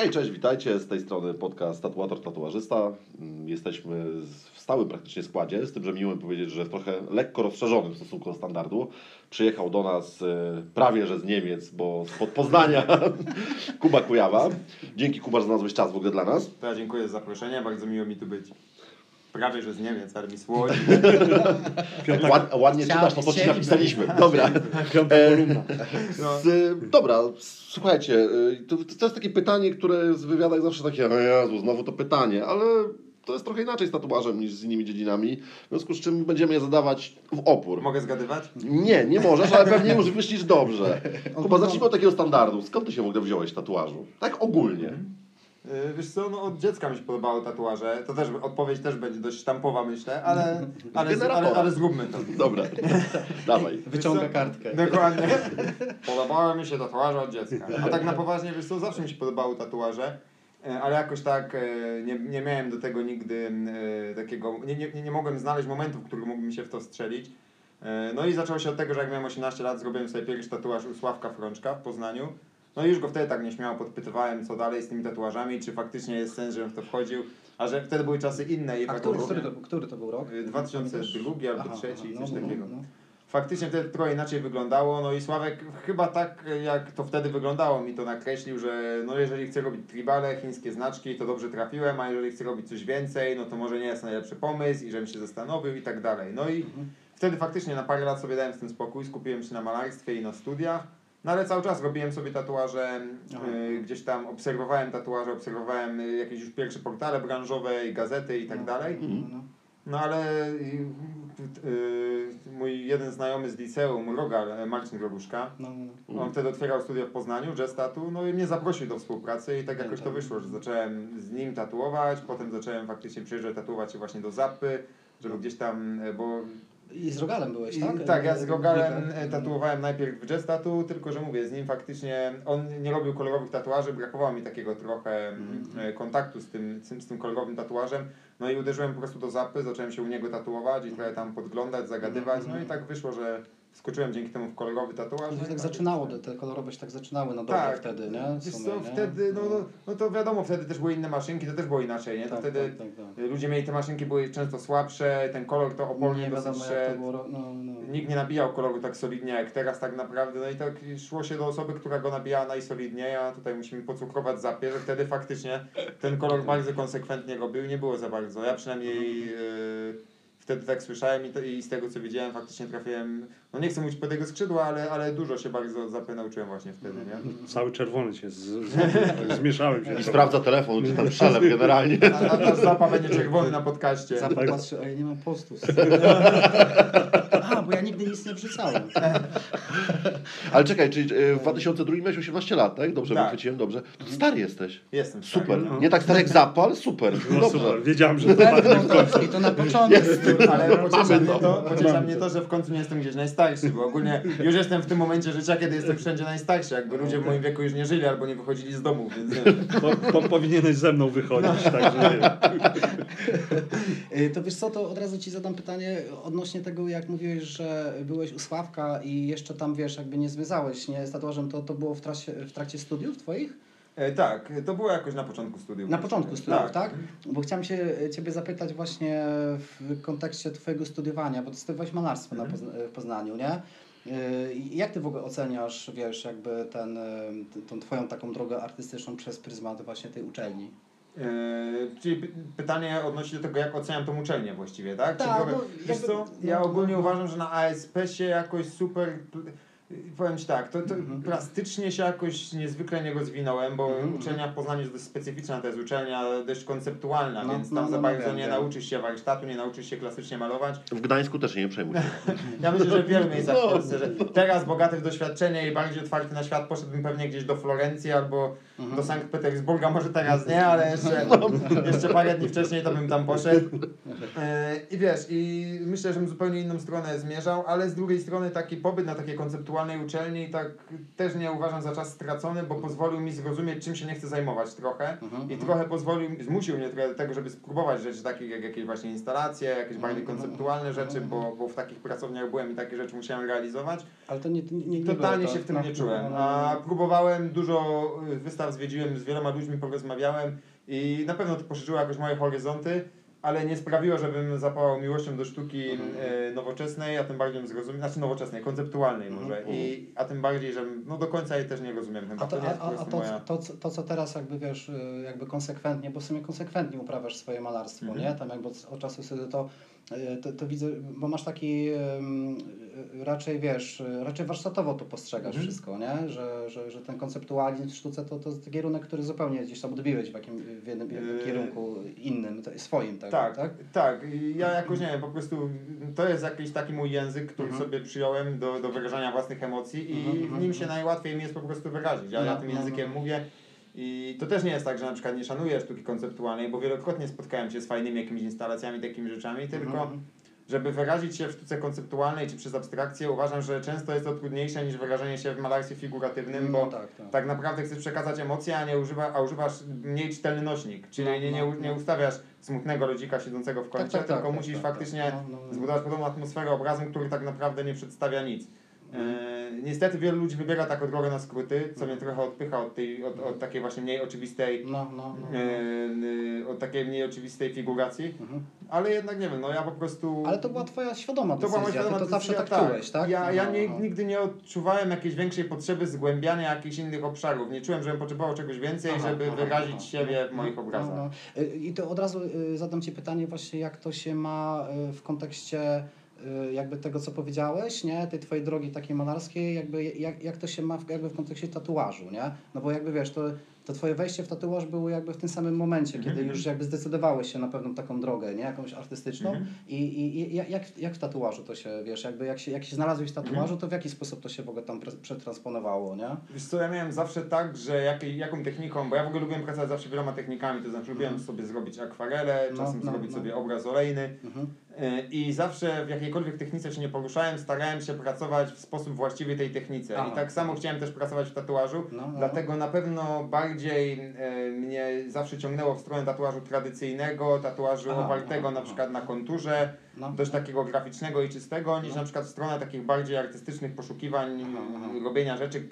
Hej, cześć, witajcie. Z tej strony podcast Tatuator Tatuażysta. Mm, Jesteśmy w stałym praktycznie składzie, z tym, że miło mi powiedzieć, że w trochę lekko rozszerzonym w stosunku do standardu. Przyjechał do nas e, prawie że z Niemiec, bo spod Poznania Kuba Kujawa. Dzięki Kuba, że znalazłeś czas w ogóle dla nas. To ja dziękuję za zaproszenie, bardzo miło mi tu być. Prawie, że z Niemiec, ale mi słodzi. Ład, ładnie czytasz to, co ci napisaliśmy. Dobra. Piąta E, kolumna. No. Dobra, słuchajcie, y, to, to jest takie pytanie, które z wywiadach zawsze takie, o Jezu, znowu to pytanie, ale to jest trochę inaczej z tatuażem niż z innymi dziedzinami, w związku z czym będziemy je zadawać w opór. Mogę zgadywać? Nie, nie możesz, ale pewnie już myślisz dobrze. Kuba, zacznijmy od takiego standardu. Skąd ty się w ogóle wziąłeś w tatuażu? Tak ogólnie. Yy, Wiesz co, no od dziecka mi się podobały tatuaże. To też odpowiedź też będzie dość sztampowa, myślę, ale, ale, ale, ale, ale zróbmy to. Dobra, dawaj. Wyciąga kartkę. Dokładnie. Podobały mi się tatuaże od dziecka. A tak na poważnie, wiesz co, zawsze mi się podobały tatuaże. e, Ale jakoś tak e, nie, nie miałem do tego nigdy e, takiego, nie, nie, nie mogłem znaleźć momentu, w którym mógłbym się w to strzelić. No i zaczęło się od tego, że jak miałem 18 lat, zrobiłem sobie pierwszy tatuaż u Sławka Frączka w Poznaniu. No i już go wtedy tak nieśmiało podpytywałem, co dalej z tymi tatuażami, czy faktycznie jest sens, żebym w to wchodził. A że wtedy były czasy inne i A który, faktycznie... który, to, który to był rok? Y, 2002 albo Aha, 3, aha, coś no, no, takiego. no. Faktycznie wtedy trochę inaczej wyglądało, no i Sławek chyba tak jak to wtedy wyglądało mi to nakreślił, że no jeżeli chcę robić tribale, chińskie znaczki, to dobrze trafiłem, a jeżeli chcę robić coś więcej, no to może nie jest najlepszy pomysł i żebym się zastanowił i tak dalej. No i wtedy faktycznie na parę lat sobie dałem z tym spokój, skupiłem się na malarstwie i na studiach, no ale cały czas robiłem sobie tatuaże, y, gdzieś tam obserwowałem tatuaże, obserwowałem y, jakieś już pierwsze portale branżowe i gazety i tak dalej. No, no. No ale y, y, mój jeden znajomy z liceum, Rogal, e, Marcin Groguszka, No, no. on wtedy otwierał studia w Poznaniu, jazz tatu, no i mnie zaprosił do współpracy i tak jakoś to wyszło, że zacząłem z nim tatuować, potem zacząłem faktycznie przyjeżdżać tatuować się właśnie do Zapy, żeby gdzieś tam, e, bo I z Rogalem byłeś, i, tak? tak, ja z Rogalem Nika. e, tatuowałem najpierw w jazz tatu, tylko że mówię, z nim faktycznie, on nie robił kolorowych tatuaży, brakowało mi takiego trochę Mhm. e, kontaktu z tym, z tym, z tym kolorowym tatuażem, no i uderzyłem po prostu do zapy, zacząłem się u niego tatuować i trochę tam podglądać, zagadywać, no i tak wyszło, że skoczyłem dzięki temu w kolorowy tatuaż. To no tak tak zaczynało, te- kolorowe się tak zaczynały na dobre Tak. wtedy, nie? Wiesz co, nie? wtedy, no, no, no to wiadomo, wtedy też były inne maszynki, to też było inaczej, nie? To tak, wtedy tak, tak, tak. ludzie mieli te maszynki, były często słabsze, ten kolor to opornie Nie dosyć szedł. było, no, no. Nikt nie nabijał koloru tak solidnie jak teraz tak naprawdę, no i tak szło się do osoby, która go nabijała najsolidniej, a tutaj musimy pocukrować zapier, wtedy faktycznie ten kolor bardzo konsekwentnie robił, nie było za bardzo. Ja przynajmniej yy, wtedy tak słyszałem i, to, i z tego co widziałem faktycznie trafiłem, no nie chcę mówić po tego skrzydła, ale, ale dużo się bardzo zapy nauczyłem właśnie wtedy, nie? Cały czerwony się z, z, zmieszałem się. I sprawdza telefon, czy tam przelew generalnie. A, a nasz zapa będzie czerwony na podcaście. Zapad patrzy, a ja nie mam postu. Bo ja nigdy nic nie wrzucałem. Ale czekaj, czyli y, w 2002 miałeś 18 lat, tak? Dobrze Tak. wychwyciłem, dobrze. To stary jesteś. Jestem Super. stary. no. Nie tak stary jak zapal, super. No Dobrze. super, wiedziałem, że to padnie w końcu. I to na początku. Ale pociesza Mamy mnie, to. pociesza mnie to, że w końcu nie jestem gdzieś najstarszy, bo ogólnie już jestem w tym momencie życia, kiedy jestem wszędzie najstarszy. Jakby ludzie w moim wieku już nie żyli albo nie wychodzili z domu, więc nie. Po, po, powinieneś ze mną wychodzić, także nie. Y, To wiesz co, to od razu Ci zadam pytanie odnośnie tego, jak mówiłeś, że byłeś u Sławka i jeszcze tam, wiesz, jakby nie związałeś nie, z tatuażem, to, to było w, trasie, w trakcie studiów Twoich? E, tak, to było jakoś na początku studiów. Na początku studiów, tak? Tak. Bo chciałem się Ciebie zapytać właśnie w kontekście Twojego studiowania, bo Ty studiowałeś malarstwo na Mhm. Pozna- w Poznaniu, nie? I Jak Ty w ogóle oceniasz, wiesz, jakby ten, tą Twoją taką drogę artystyczną przez pryzmat właśnie tej uczelni? E, czyli py- pytanie odnosi do tego, jak oceniam tą uczelnię właściwie, tak? Czy Tak, drogę- no, Wiesz jakby- co, no, ja no, ogólnie no. uważam, że na ASP się jakoś super... Powiem Ci tak, to, to Mhm. plastycznie się jakoś niezwykle nie rozwinąłem, bo Mhm. uczelnia w Poznaniu jest dość specyficzna, to jest uczelnia dość konceptualna, No, więc no, tam za no, bardzo wiem, nie wiem. nauczysz się warsztatu, nie nauczysz się klasycznie malować. W Gdańsku też się nie przejmuj. się. Ja myślę, że w wielu miejscach No. w Polsce, że teraz bogaty w doświadczenie i bardziej otwarty na świat poszedłbym pewnie gdzieś do Florencji albo Mhm. do Sankt Petersburga, może teraz nie, ale jeszcze, jeszcze parę dni wcześniej to bym tam poszedł. E, I wiesz, i myślę, że bym zupełnie inną stronę zmierzał, ale z drugiej strony taki pobyt na takie konceptualne aktualnej uczelni i tak też nie uważam za czas stracony, bo pozwolił mi zrozumieć, czym się nie chcę zajmować trochę. Mhm, I mhm. trochę pozwolił, zmusił mnie trochę do tego, żeby spróbować rzeczy takich jak jakieś właśnie instalacje, jakieś bardziej Mhm, konceptualne rzeczy, bo, bo w takich pracowniach byłem i takie rzeczy musiałem realizować. Ale to nie, nie, nie Totalnie było się to, w tym no, nie czułem. A próbowałem, dużo y, wystaw zwiedziłem, z wieloma ludźmi porozmawiałem i na pewno to poszerzyło jakoś moje horyzonty, ale nie sprawiło, żebym zapałał miłością do sztuki Mhm. e, nowoczesnej, a tym bardziej zrozumiał, znaczy nowoczesnej, konceptualnej Mhm. może. I, a tym bardziej, że no do końca jej też nie rozumiem chyba. A to, to a, a, a to, moja... to, co- to, co teraz jakby wiesz, y, jakby konsekwentnie, bo w sumie konsekwentnie uprawiasz swoje malarstwo, Mhm. nie? Tam jakby od, czasu sobie to, to, to widzę, bo masz taki y, raczej wiesz, y, raczej warsztatowo to postrzegasz Mhm. wszystko, nie? Że, że, że ten konceptualizm w sztuce to, to jest kierunek, który zupełnie gdzieś tam odbiłeś w, jakim, w jednym kierunku innym, swoim tak? Tak, tak? tak. Ja jakoś nie wiem, po prostu to jest jakiś taki mój język, który Mhm. sobie przyjąłem do, do wyrażania własnych emocji i Mhm, w mhm, nim się mhm. najłatwiej mi jest po prostu wyrazić. Ja, No, ja tym no, no. językiem mówię i to też nie jest tak, że na przykład nie szanuję sztuki konceptualnej, bo wielokrotnie spotkałem się z fajnymi jakimiś instalacjami, takimi rzeczami, tylko Mhm. żeby wyrazić się w sztuce konceptualnej czy przez abstrakcję, uważam, że często jest to trudniejsze niż wyrażenie się w malarstwie figuratywnym, bo No, tak, tak. tak naprawdę chcesz przekazać emocje, a nie używa, a używasz mniej czytelny nośnik. Czyli No, nie, nie, no, nie no. ustawiasz smutnego ludzika siedzącego w kącie, Tak, tak, tak, tylko tak, musisz faktycznie zbudować podobną atmosferę obrazem, który tak naprawdę nie przedstawia nic. Mhm. E, niestety wielu ludzi wybiera taką drogę na skróty, co mnie trochę odpycha od, tej, od, od takiej właśnie mniej oczywistej No, no, no. e, e, od takiej mniej oczywistej figuracji, Mhm. ale jednak nie wiem, no ja po prostu... Ale to była twoja świadoma To decyzja, była świadoma ty to zawsze decyzja, tak, czułeś, tak? Ja, ja nie, nigdy nie odczuwałem jakiejś większej potrzeby zgłębiania jakichś innych obszarów. Nie czułem, żebym potrzebował czegoś więcej, Aha, żeby aha, wyrazić aha. siebie w moich No, obrazach. no. Y, I to od razu zadam Ci pytanie właśnie, jak to się ma w kontekście jakby tego, co powiedziałeś, nie? Tej Twojej drogi takiej malarskiej, jakby jak, jak to się ma w, jakby w kontekście tatuażu, nie? No bo jakby wiesz, to, to Twoje wejście w tatuaż było jakby w tym samym momencie, Mhm. kiedy już jakby zdecydowałeś się na pewną taką drogę, nie? Jakąś artystyczną Mhm. I, i, i jak- jak, jak w tatuażu to się, wiesz, jakby jak się, jak się znalazłeś w Mhm. tatuażu, to w jaki sposób to się w ogóle tam przetransponowało, nie? Wiesz co, ja miałem zawsze tak, że jakiej, jaką techniką, bo ja w ogóle lubiłem pracować zawsze wieloma technikami, to znaczy lubiłem sobie zrobić akwarelę, No, czasem no, zrobić no. sobie obraz olejny Mhm. y, i zawsze w jakiejkolwiek technice się nie poruszałem, starałem się pracować w sposób właściwy tej technice Aha. i tak samo chciałem też pracować w tatuażu, No, no. dlatego na pewno bardziej y, mnie zawsze ciągnęło w stronę tatuażu tradycyjnego, tatuażu Aha, na przykład na konturze, No. dość takiego graficznego i czystego, niż No. na przykład w stronę takich bardziej artystycznych poszukiwań, robienia rzeczy.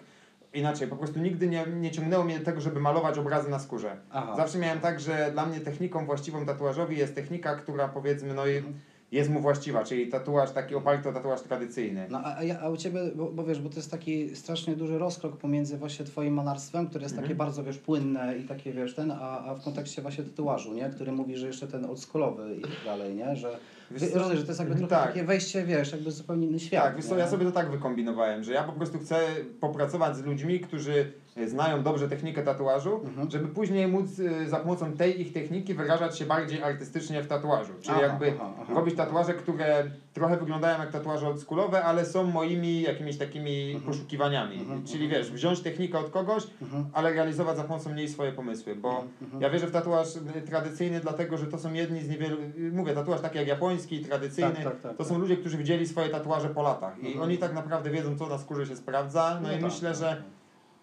Inaczej, po prostu nigdy nie, nie ciągnęło mnie do tego, żeby malować obrazy na skórze. Aha. Zawsze miałem tak, że dla mnie techniką właściwą tatuażowi jest technika, która powiedzmy, no i Mhm. Jest mu właściwa, czyli tatuaż taki oparty o tatuaż tradycyjny. No a, a, a u Ciebie, bo, bo wiesz, bo to jest taki strasznie duży rozkrok pomiędzy właśnie Twoim malarstwem, które jest takie Mhm. bardzo, wiesz, płynne i takie, wiesz, ten, a, a w kontekście właśnie tatuażu, nie? Który mówi, że jeszcze ten oldschoolowy i tak dalej, nie? Że, Wiesz rozumiem, że to jest jakby trochę Tak. takie wejście, wiesz, jakby zupełnie inny świat. Tak, wiesz co, ja sobie to tak wykombinowałem, że ja po prostu chcę popracować z ludźmi, którzy e, znają dobrze technikę tatuażu, Mhm. żeby później móc e, za pomocą tej ich techniki wyrażać się bardziej artystycznie w tatuażu. Czyli Aha, jakby aha, aha. robić tatuaże, które trochę wyglądają jak tatuaże oldschoolowe, ale są moimi jakimiś takimi poszukiwaniami. Mhm, Czyli mhm. wiesz, wziąć technikę od kogoś, Mhm. ale realizować za pomocą niej swoje pomysły, bo Mhm. ja wierzę w tatuaż y, tradycyjny, dlatego że to są jedni z niewielu, mówię, tatuaż taki jak japoński, tradycyjny, Tak, tak, tak, to tak. są ludzie, którzy widzieli swoje tatuaże po latach i Mhm. oni tak naprawdę wiedzą, co na skórze się sprawdza, no, i tak, myślę, tak, że tak.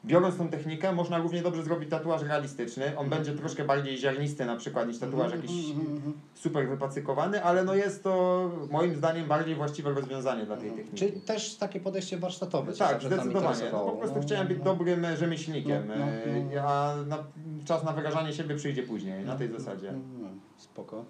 biorąc tą technikę, można równie dobrze zrobić tatuaż realistyczny, on Mhm. będzie troszkę bardziej ziarnisty na przykład niż tatuaż Mhm, jakiś mhm, super wypacykowany, ale no jest to moim zdaniem bardziej właściwe rozwiązanie dla tej techniki. Czyli też takie podejście warsztatowe Tak, zdecydowanie. No, po prostu No, chciałem być no. dobrym e, rzemieślnikiem, No, no, no. e, a na, czas na wyrażanie siebie przyjdzie później, na tej zasadzie. Spoko.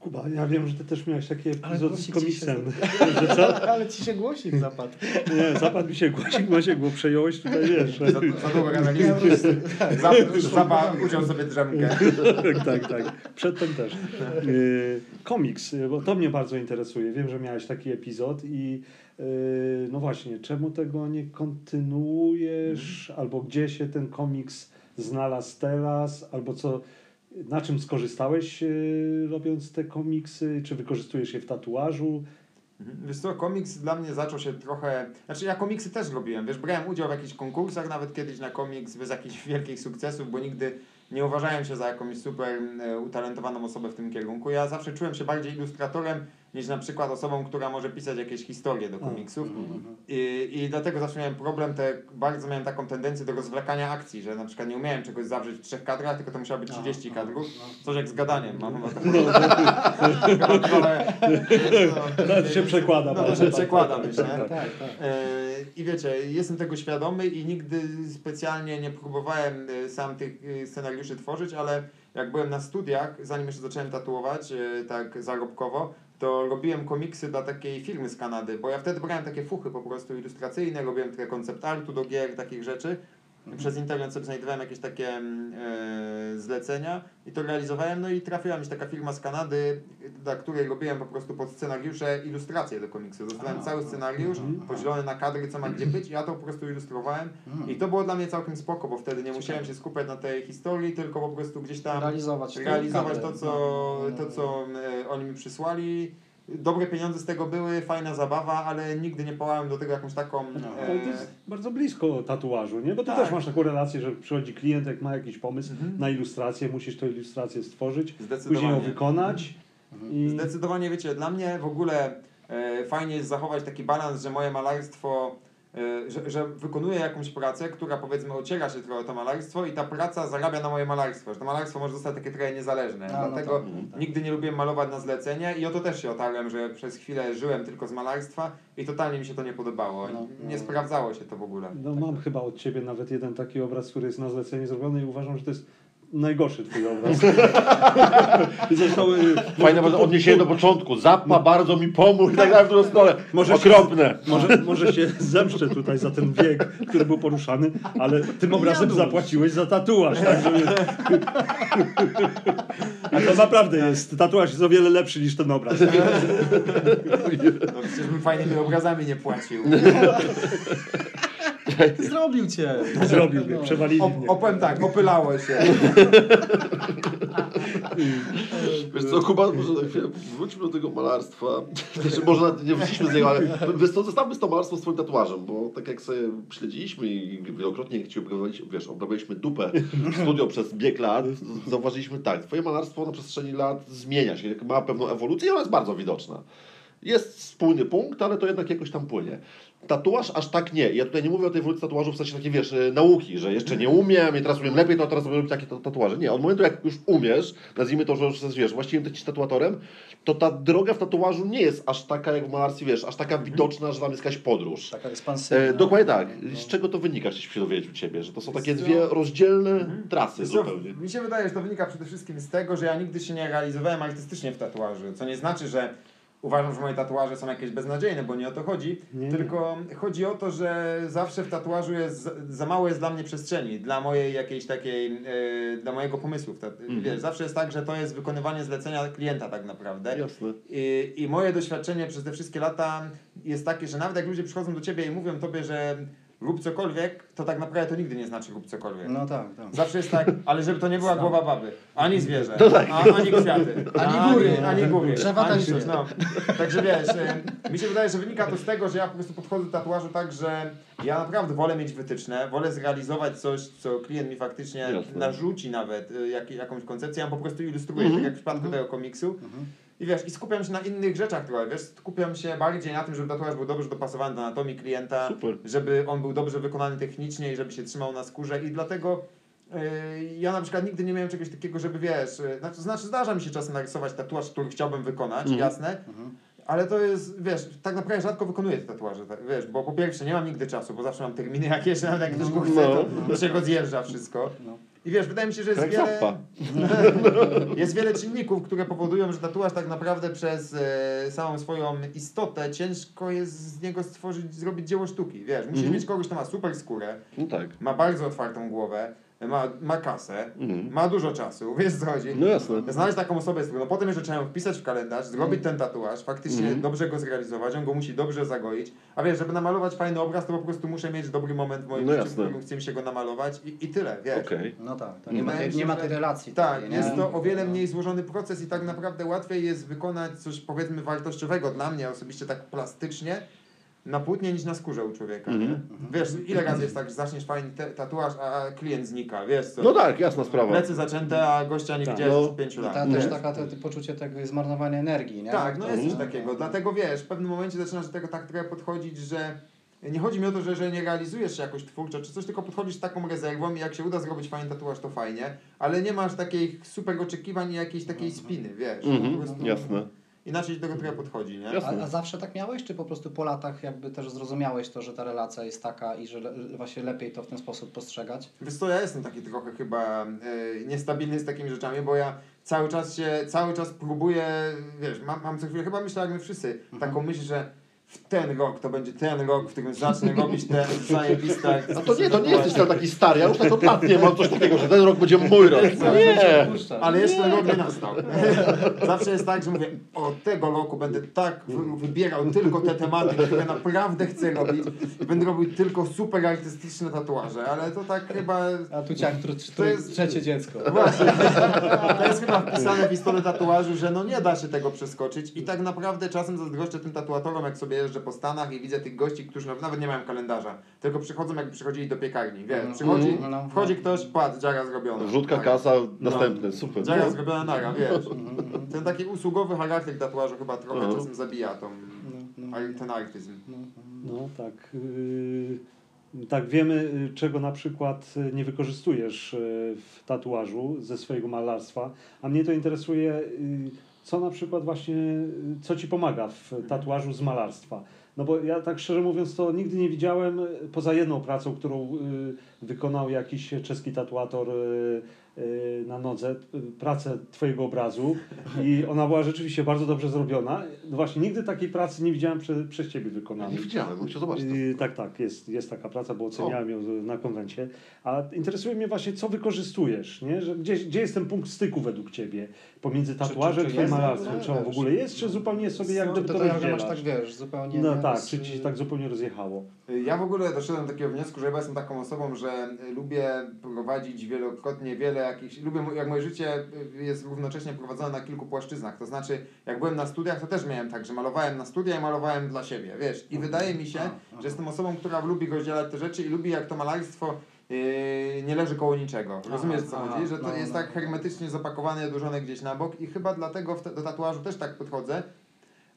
Kuba, ja wiem, że ty też miałeś taki epizod z komiksem. się- co? Ale ci się głosik zapadł. Nie, zapadł mi się głosik, Głosiek, bo przejąłeś tutaj, wiesz. Za, za długo analizy. Za, Zaba uciął sobie drzemkę. tak, tak, tak. Przedtem też. Y, komiks, bo to mnie bardzo interesuje. Wiem, że miałeś taki epizod i y, no właśnie, czemu tego nie kontynuujesz? Albo gdzie się ten komiks znalazł teraz? Albo co, na czym skorzystałeś y, robiąc te komiksy? Czy wykorzystujesz je w tatuażu? Mhm. Wiesz co, komiks dla mnie zaczął się trochę... Znaczy ja komiksy też robiłem, wiesz, brałem udział w jakichś konkursach nawet kiedyś na komiks bez jakichś wielkich sukcesów, bo nigdy nie uważałem się za jakąś super e, utalentowaną osobę w tym kierunku. Ja zawsze czułem się bardziej ilustratorem niż na przykład osobą, która może pisać jakieś historie do komiksów. I, I dlatego zawsze miałem problem, te, bardzo miałem taką tendencję do rozwlekania akcji, że na przykład nie umiałem czegoś zawrzeć w trzech kadrach, tylko to musiało być 30 kadrów. Coś jak z gadaniem. Mam chyba taką... ale, To się przekłada. No to bardzo. się przekłada, myślę. Tak, tak. E, I wiecie, jestem tego świadomy i nigdy specjalnie nie próbowałem e, sam tych e, scenariuszy tworzyć, ale jak byłem na studiach, zanim jeszcze zacząłem tatuować, e, tak zarobkowo, to robiłem komiksy dla takiej firmy z Kanady, bo ja wtedy brałem takie fuchy po prostu ilustracyjne, robiłem takie koncept artu do gier, takich rzeczy. Przez internet sobie znajdowałem jakieś takie mm, e, zlecenia i to realizowałem, no i trafiła mi się taka firma z Kanady, dla której robiłem po prostu pod scenariusze ilustracje do komiksu. Dostałem cały scenariusz, mhm. podzielony na kadry, co ma gdzie być i ja to po prostu ilustrowałem i to było dla mnie całkiem spoko, bo wtedy nie musiałem się skupiać na tej historii, tylko po prostu gdzieś tam Realizować, realizować to, co, no, to, co e, oni mi przysłali. Dobre pieniądze z tego były, fajna zabawa, ale nigdy nie pałałem do tego jakąś taką... No. e, Ale to jest bardzo blisko tatuażu, nie? Bo ty Tak. też masz taką relację, że przychodzi klient, jak ma jakiś pomysł Mhm. na ilustrację, musisz tę ilustrację stworzyć, później ją wykonać. I... Zdecydowanie, wiecie, dla mnie w ogóle e, fajnie jest zachować taki balans, że moje malarstwo, że, że wykonuję jakąś pracę, która powiedzmy ociera się trochę o to malarstwo i ta praca zarabia na moje malarstwo, że to malarstwo może zostać takie trochę niezależne. A, no Dlatego tak, no tak. nigdy nie lubiłem malować na zlecenie i o to też się otarłem, że przez chwilę żyłem tylko z malarstwa i totalnie mi się to nie podobało. No, nie no. sprawdzało się to w ogóle. No mam chyba od ciebie nawet jeden taki obraz, który jest na zlecenie zrobiony i uważam, że to jest najgorszy twój obraz. Zresztą y, Fajne bardzo odniesienie do początku. Zappa bardzo mi pomógł i tak dalej w drugą stronę. Może się- Okropne. może, może się zemszczę tutaj za ten wiek, który był poruszany, ale tym obrazem Jadł. zapłaciłeś za tatuaż. Tak, żeby... A to naprawdę jest. Tatuaż jest o wiele lepszy niż ten obraz. No przecież bym fajnymi obrazami nie płacił. Zrobił cię. Zrobił mnie, No. przewalili O, mnie. opowiem tak, opylało się. Wiesz co, Kuba, może na chwilę wróćmy do tego malarstwa. Znaczy, może nawet nie wróciliśmy z niego, ale wiesz co, zostawmy to malarstwo z twoim tatuażem, bo tak jak sobie śledziliśmy i wielokrotnie jak ci obrabialiśmy, wiesz, obrabialiśmy dupę w studio przez bieg lat, zauważyliśmy tak, twoje malarstwo na przestrzeni lat zmienia się, ma pewną ewolucję i ona jest bardzo widoczna. Jest spójny punkt, ale to jednak jakoś tam płynie. Tatuaż aż tak nie. Ja tutaj nie mówię o tej ewolucji tatuażu w sensie takiej, wiesz, e, nauki, że jeszcze nie umiem i teraz umiem lepiej, to teraz robić takie ta- tatuaże. Nie, od momentu jak już umiesz, nazwijmy to, że już wiesz, właściwym jesteś tatuatorem, to ta droga w tatuażu nie jest aż taka jak w malarstwie, wiesz, aż taka widoczna, że tam jest jakaś podróż. Taka ekspansywna. E, dokładnie tak. No. Z czego to wynika, chcieliśmy się dowiedzieć u Ciebie, że to są takie dwie rozdzielne trasy Wiesz co, zupełnie. Mi się wydaje, że to wynika przede wszystkim z tego, że ja nigdy się nie realizowałem artystycznie w tatuażu, co nie znaczy, że uważam, że moje tatuaże są jakieś beznadziejne, bo nie o to chodzi, Nie, tylko chodzi o to, że zawsze w tatuażu jest za- mało jest dla mnie przestrzeni, dla mojej jakiejś takiej, e, dla mojego pomysłu. Mhm. Wiesz, zawsze jest tak, że to jest wykonywanie zlecenia klienta tak naprawdę. Jasne. I, I moje doświadczenie przez te wszystkie lata jest takie, że nawet jak ludzie przychodzą do ciebie i mówią tobie, że rób cokolwiek, to tak naprawdę to nigdy nie znaczy rób cokolwiek. No tak, tak. Zawsze jest tak, ale żeby to nie była głowa baby, ani zwierzę, No tak. a, ani kwiaty, Ani góry. ani góry, Drzewa ani coś, no. Także wiesz, y, mi się wydaje, że wynika to z tego, że ja po prostu podchodzę do tatuażu tak, że ja naprawdę wolę mieć wytyczne, wolę zrealizować coś, co klient mi faktycznie narzuci nawet, y, jak, jakąś koncepcję, ja po prostu ilustruję, Mhm. tak jak w przypadku tego komiksu. Mhm. I wiesz, i skupiam się na innych rzeczach trochę, wiesz, skupiam się bardziej na tym, żeby tatuaż był dobrze dopasowany do anatomii klienta, Super. żeby on był dobrze wykonany technicznie i żeby się trzymał na skórze i dlatego yy, ja na przykład nigdy nie miałem czegoś takiego, żeby wiesz, yy, znaczy, znaczy zdarza mi się czasem narysować tatuaż, który chciałbym wykonać, Mhm. jasne, Mhm. ale to jest, wiesz, tak naprawdę rzadko wykonuję te tatuaże, tak, wiesz, bo po pierwsze nie mam nigdy czasu, bo zawsze mam terminy jakieś, nawet jak ktoś go chce, to No. się go zjeżdża wszystko. No. I wiesz, wydaje mi się, że jest wiele, jest wiele czynników, które powodują, że tatuaż tak naprawdę przez e, samą swoją istotę ciężko jest z niego stworzyć, zrobić dzieło sztuki. Wiesz, musisz Mhm. mieć kogoś, kto ma super skórę, No tak. ma bardzo otwartą głowę, ma, ma kasę, Mhm. ma dużo czasu, wiesz co chodzi. No jasne. Znaleźć taką osobę, no potem jeszcze trzeba ją wpisać w kalendarz, zrobić ten tatuaż, faktycznie Mhm. dobrze go zrealizować, on go musi dobrze zagoić. A wiesz, żeby namalować fajny obraz, to po prostu muszę mieć dobry moment w moim No życiu, w którym chce mi się go namalować i, i tyle, wiesz. Okej. No tak, to nie, ma, się, nie ma tej relacji. Tak, nie? jest to o wiele No. mniej złożony proces i tak naprawdę łatwiej jest wykonać coś powiedzmy wartościowego dla mnie osobiście tak plastycznie, na płótnie niż na skórze u człowieka, Mhm. nie? Wiesz, ile razy jest tak, że zaczniesz fajny te- tatuaż, a klient znika, wiesz co? No tak, jasna sprawa. Plecy zaczęte, a gościa nie Tak. widziałeś No. od pięciu lat. Ta, też taka te, te poczucie tego zmarnowania energii, nie? Tak, no jest coś To- takiego. Dlatego wiesz, w pewnym momencie zaczynasz do tego tak trochę podchodzić, że nie chodzi mi o to, że, że nie realizujesz się jakoś twórczo czy coś, tylko podchodzisz z taką rezerwą i jak się uda zrobić fajny tatuaż, to fajnie, ale nie masz takich super oczekiwań i jakiejś takiej spiny, wiesz. po Mhm, prostu jasne. Inaczej się do tego trochę podchodzi, nie? A, a zawsze tak miałeś, czy po prostu po latach jakby też zrozumiałeś to, że ta relacja jest taka i że le, właśnie lepiej to w ten sposób postrzegać? Wiesz co, ja jestem taki trochę chyba e, niestabilny z takimi rzeczami, bo ja cały czas się, cały czas próbuję, wiesz, mam, mam co chwilę, chyba myślę jak my wszyscy, taką myśl, że w ten rok to będzie ten rok, w którym zacznę robić te zajebiste A to nie, to nie jesteś tam taki stary, ja już tak nie mam coś takiego, że ten rok będzie mój rok. Nie! Ale jeszcze ten rok nie nastał. Zawsze jest tak, że mówię, o tego roku będę tak wy- wybierał tylko te tematy, które naprawdę chcę robić. Będę robił tylko super artystyczne tatuaże, ale to tak chyba... A tu ciach, To jest- trzecie dziecko. Właśnie. To jest chyba wpisane w historię tatuażu, że no nie da się tego przeskoczyć i tak naprawdę czasem zazdroszczę tym tatuatorom, jak sobie jeżdżę po Stanach i widzę tych gości, którzy no- nawet nie mają kalendarza, tylko przychodzą jakby przychodzili do piekarni, wiesz, przychodzi, Mhm, no. wchodzi ktoś, patrz, dziara zrobiona. Wrzutka, Tak. kasa, następny, super. Dziara No. zrobiona nara, wiesz. Ten taki usługowy charakter tatuażu chyba trochę Mhm. czasem zabija tą, No, no. ten artyzm. No tak. Yy, tak wiemy, y, czego na przykład y, nie wykorzystujesz w tatuażu ze swojego malarstwa, a mnie to interesuje, co na przykład właśnie, y, co ci pomaga w tatuażu z malarstwa. No bo ja tak szczerze mówiąc to nigdy nie widziałem, y, poza jedną pracą, którą y, wykonał jakiś czeski tatuator y, na nodze, y, pracę twojego obrazu i ona była rzeczywiście bardzo dobrze zrobiona. No właśnie, nigdy takiej pracy nie widziałem prze, przez ciebie Ja wykonanej. nie widziałem, chciał zobaczyć. Yy, tak, tak, jest, jest taka praca, bo oceniałem ją na konwencie. A interesuje mnie właśnie, co wykorzystujesz, nie? Że gdzie, gdzie jest ten punkt styku według ciebie pomiędzy tatuażem czy i twoim jest w malarstwem? ogóle? Czy on w ogóle jest, czy zupełnie sobie jak gdyby to, to rozdzielasz? tak, wiesz, zupełnie... No nie, tak, z- czy ci się tak zupełnie rozjechało? Ja w ogóle doszedłem do takiego wniosku, że chyba jestem taką osobą, że y, lubię prowadzić wielokrotnie wiele jakichś. Lubię, jak moje życie jest równocześnie prowadzone na kilku płaszczyznach. To znaczy, jak byłem na studiach, to też miałem tak, że malowałem na studia i malowałem dla siebie, wiesz. I wydaje mi się, że jestem osobą, która lubi rozdzielać te rzeczy i lubi, jak to malarstwo yy, nie leży koło niczego. Rozumiesz, co chodzi? Że to no, jest no. tak hermetycznie zapakowane, odłożone gdzieś na bok i chyba dlatego te, do tatuażu też tak podchodzę.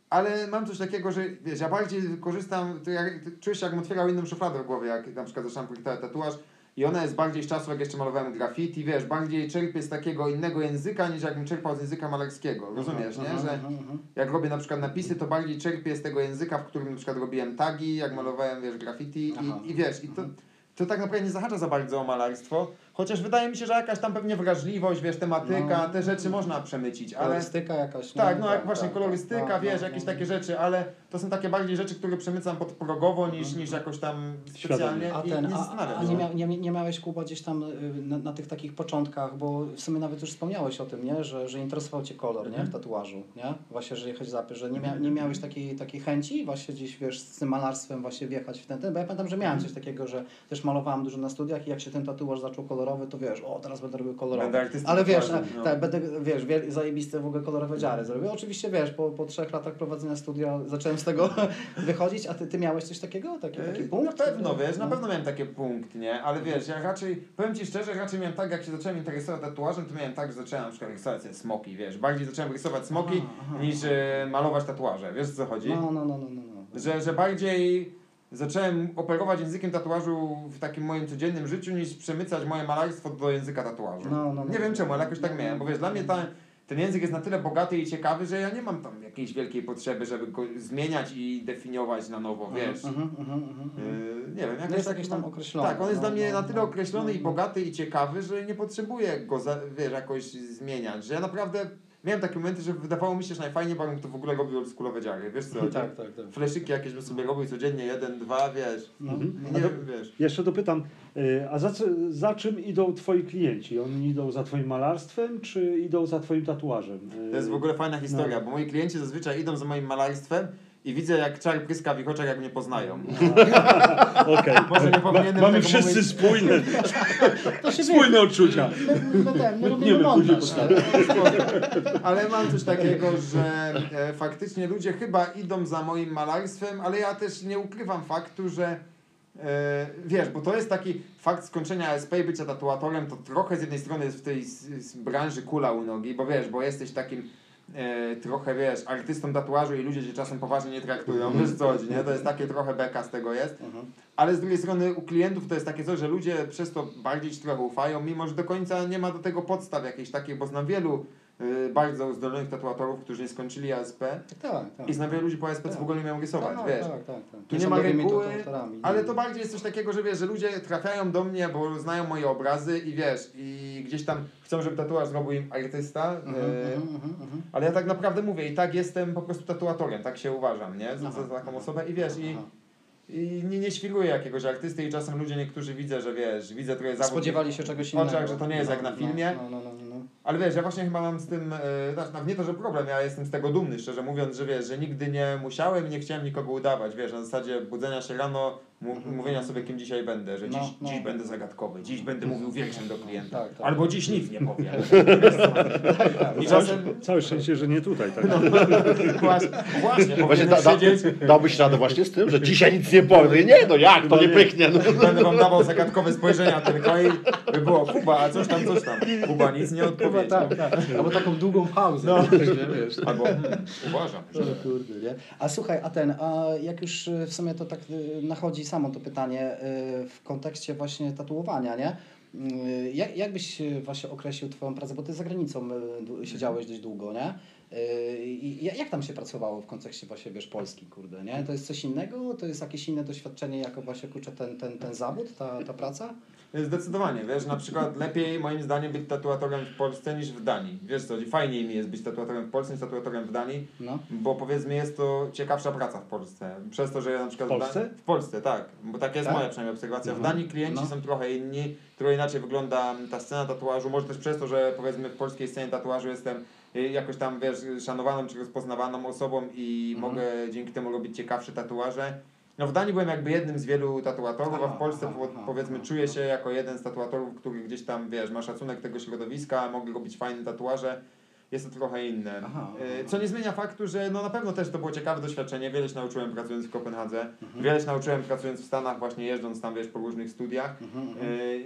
Ale mam coś takiego, że wiesz, ja bardziej korzystam, to jak, to czuję się jakbym otwierał inną szufladę w głowie, jak na przykład zaczynam projektować tatuaż i ona jest bardziej z czasu, jak jeszcze malowałem graffiti, wiesz, bardziej czerpię z takiego innego języka, niż jakbym czerpał z języka malarskiego, rozumiesz, nie? Że Mhm, mhm. jak robię na przykład napisy, to bardziej czerpię z tego języka, w którym na przykład robiłem tagi, jak malowałem, wiesz, graffiti Aha. i, i wiesz, i to, to tak naprawdę nie zahacza za bardzo o malarstwo, chociaż wydaje mi się, że jakaś tam pewnie wrażliwość, wiesz, tematyka, No. te rzeczy można przemycić, ale... Kolorystyka jakaś. Tak, no jak właśnie kolorystyka, No, wiesz, no, jakieś no. takie rzeczy, ale to są takie bardziej rzeczy, które przemycam podprogowo niż, niż jakoś tam specjalnie A, i ten, nie a, a nie, nie, nie miałeś Kuba gdzieś tam y, na, na tych takich początkach, bo w sumie nawet już wspomniałeś o tym, nie? Że, że interesował Cię kolor nie? w tatuażu, nie? Właśnie, że jechać zapy, że nie, mia, nie miałeś takiej, takiej chęci właśnie gdzieś, wiesz, z tym malarstwem właśnie wjechać w ten, ten, bo ja pamiętam, że miałem coś takiego, że też malowałem dużo na studiach i jak się ten tatuaż zaczął kolorowy, to wiesz, o teraz będę robił kolorowy. Będę Ale wiesz, tak, no. tak, będę, wiesz, zajebiste w ogóle kolorowe dziary zrobię. Oczywiście, wiesz, po, po trzech latach prowadzenia studia zacząłem z tego wychodzić, a ty, ty miałeś coś takiego? Taki, taki punkt? Na pewno, wiesz, na No. pewno miałem takie punkt, nie? Ale wiesz, ja raczej, powiem Ci szczerze, raczej miałem tak, jak się zacząłem interesować tatuażem, to miałem tak, że zacząłem na przykład rysować smoki, wiesz, bardziej zacząłem rysować smoki Aha, aha. niż e, malować tatuaże, wiesz o co chodzi? No, no, no, no, no. no. Że, że bardziej zacząłem operować językiem tatuażu w takim moim codziennym życiu, niż przemycać moje malarstwo do języka tatuażu. No, no, no. Nie wiem czemu, ale jakoś tak No, miałem, bo wiesz, dla mnie ta, ten język jest na tyle bogaty i ciekawy, że ja nie mam tam jakiejś wielkiej potrzeby, żeby go zmieniać i definiować na nowo, wiesz. Mhm, mhm, mhm, mhm. Yy, nie wiem, jakoś jest tak jakiś tam określony, Tak, on jest no, dla mnie no, na tyle no, określony no, i no. bogaty i ciekawy, że nie potrzebuję go, za, wiesz, jakoś zmieniać. Że ja naprawdę miałem takie momenty, że wydawało mi się, że najfajniej, bym to w ogóle robił oldschoolowe dziary, wiesz co? Tak, tak, tak. Fleszyki jakieś bym sobie robił codziennie, jeden, dwa, wiesz. No. Mhm. Nie wiem, wiesz. Jeszcze dopytam, y, a za, za czym idą twoi klienci? Oni idą za twoim malarstwem, czy idą za twoim tatuażem? Y, To jest w ogóle fajna historia, No. bo moi klienci zazwyczaj idą za moim malarstwem i widzę jak czar pryska w ich oczach, jak mnie poznają. Okej. Może nie powinienem Mamy tego wszyscy mówić. spójne, To się spójne odczucia. My, my, ten, my robimy Wytniemy później montaż. podstawę. Ale mam coś takiego, że e, faktycznie ludzie chyba idą za moim malarstwem, ale ja też nie ukrywam faktu, że e, wiesz, bo to jest taki fakt skończenia ASP i bycia tatuatorem, to trochę z jednej strony jest w tej z, z branży kula u nogi, bo wiesz, bo jesteś takim e, trochę, wiesz, artystą tatuażu i ludzie cię czasem poważnie nie traktują, wiesz co chodzi, nie? To jest takie trochę beka z tego jest. Mhm. Ale z drugiej strony u klientów to jest takie coś, że ludzie przez to bardziej ci trochę ufają, mimo że do końca nie ma do tego podstaw jakichś takich, bo znam wielu bardzo uzdolnionych tatuatorów, którzy nie skończyli ASP Tak, tak. i znam wielu ludzi po ASP, co Tak. w ogóle nie miał rysować, tak, wiesz. Tak, tak, tak. Tu nie są ma reguły. Ale to bardziej jest coś takiego, że wiesz, że ludzie trafiają do mnie, bo znają moje obrazy i wiesz, i gdzieś tam chcą, żeby tatuaż zrobił im artysta, Mhm, y, mhm, mhm, mhm. ale ja tak naprawdę mówię i tak jestem po prostu tatuatorem, tak się uważam, nie? Za, za taką osobę i wiesz, i, i nie, nie świruję jakiegoś artysty i czasem ludzie niektórzy widzę, że wiesz, widzę trochę zawód. Spodziewali się czegoś innego. oczach, że to nie jest jak na filmie. No, no, no, no, no. Ale wiesz, ja właśnie chyba mam z tym, no, nie to, że problem, ja jestem z tego dumny, szczerze mówiąc, że wiesz, że nigdy nie musiałem i nie chciałem nikogo udawać, wiesz, na zasadzie budzenia się rano, mówienia sobie, kim dzisiaj będę, że No, dziś, no. dziś będę zagadkowy, dziś będę mówił wierszem do klienta, Tak, tak. albo dziś nic nie powiem. I czasem, Całe szczęście, że nie tutaj. Tak? właśnie, właśnie, Właśnie da, da, siedzieć, dałbyś radę właśnie z tym, że dzisiaj nic nie powiem. No nie, no jak, to nie pyknie. No. będę wam dawał zagadkowe spojrzenia tylko i by było Kuba, a coś tam, coś tam. Kuba nic nie odpowiedział. tak, tak. Albo taką długą pauzę. No. wiesz, wiesz. Albo hmm, uważam, że... No kurde, nie? A słuchaj, a ten, a jak już w sumie to tak y, nachodzi samo to pytanie y, w kontekście właśnie tatuowania, nie? Y, Jak, jak byś y, właśnie określił Twoją pracę, bo Ty za granicą siedziałeś dość długo, nie? I jak tam się pracowało w kontekście właśnie, wiesz, Polski, kurde, nie? To jest coś innego? To jest jakieś inne doświadczenie jako właśnie, kurczę, ten, ten, ten zawód, ta, ta praca? Zdecydowanie, wiesz, na przykład lepiej moim zdaniem być tatuatorem w Polsce niż w Danii. Wiesz co, fajniej mi jest być tatuatorem w Polsce niż tatuatorem w Danii, No. bo powiedzmy jest to ciekawsza praca w Polsce. Przez to, że ja na przykład... W Polsce? W Polsce, tak. Bo taka jest Tak? moja przynajmniej obserwacja. W Mhm. Danii klienci No. są trochę inni, trochę inaczej wygląda ta scena tatuażu. Może też przez to, że powiedzmy w polskiej scenie tatuażu jestem y, jakoś tam, wiesz, szanowaną czy rozpoznawaną osobą i Mhm. mogę dzięki temu robić ciekawsze tatuaże. No w Danii byłem jakby jednym z wielu tatuatorów, a w Polsce powiedzmy czuję się jako jeden z tatuatorów, który gdzieś tam, wiesz, ma szacunek tego środowiska, mogę robić fajne tatuaże. Jest to trochę inne. Aha, Y, aha. Co nie zmienia faktu, że no na pewno też to było ciekawe doświadczenie. Wiele się nauczyłem pracując w Kopenhadze. Mhm. Wiele się nauczyłem pracując w Stanach, właśnie jeżdżąc tam, wiesz, po różnych studiach. Mhm, mhm. Y,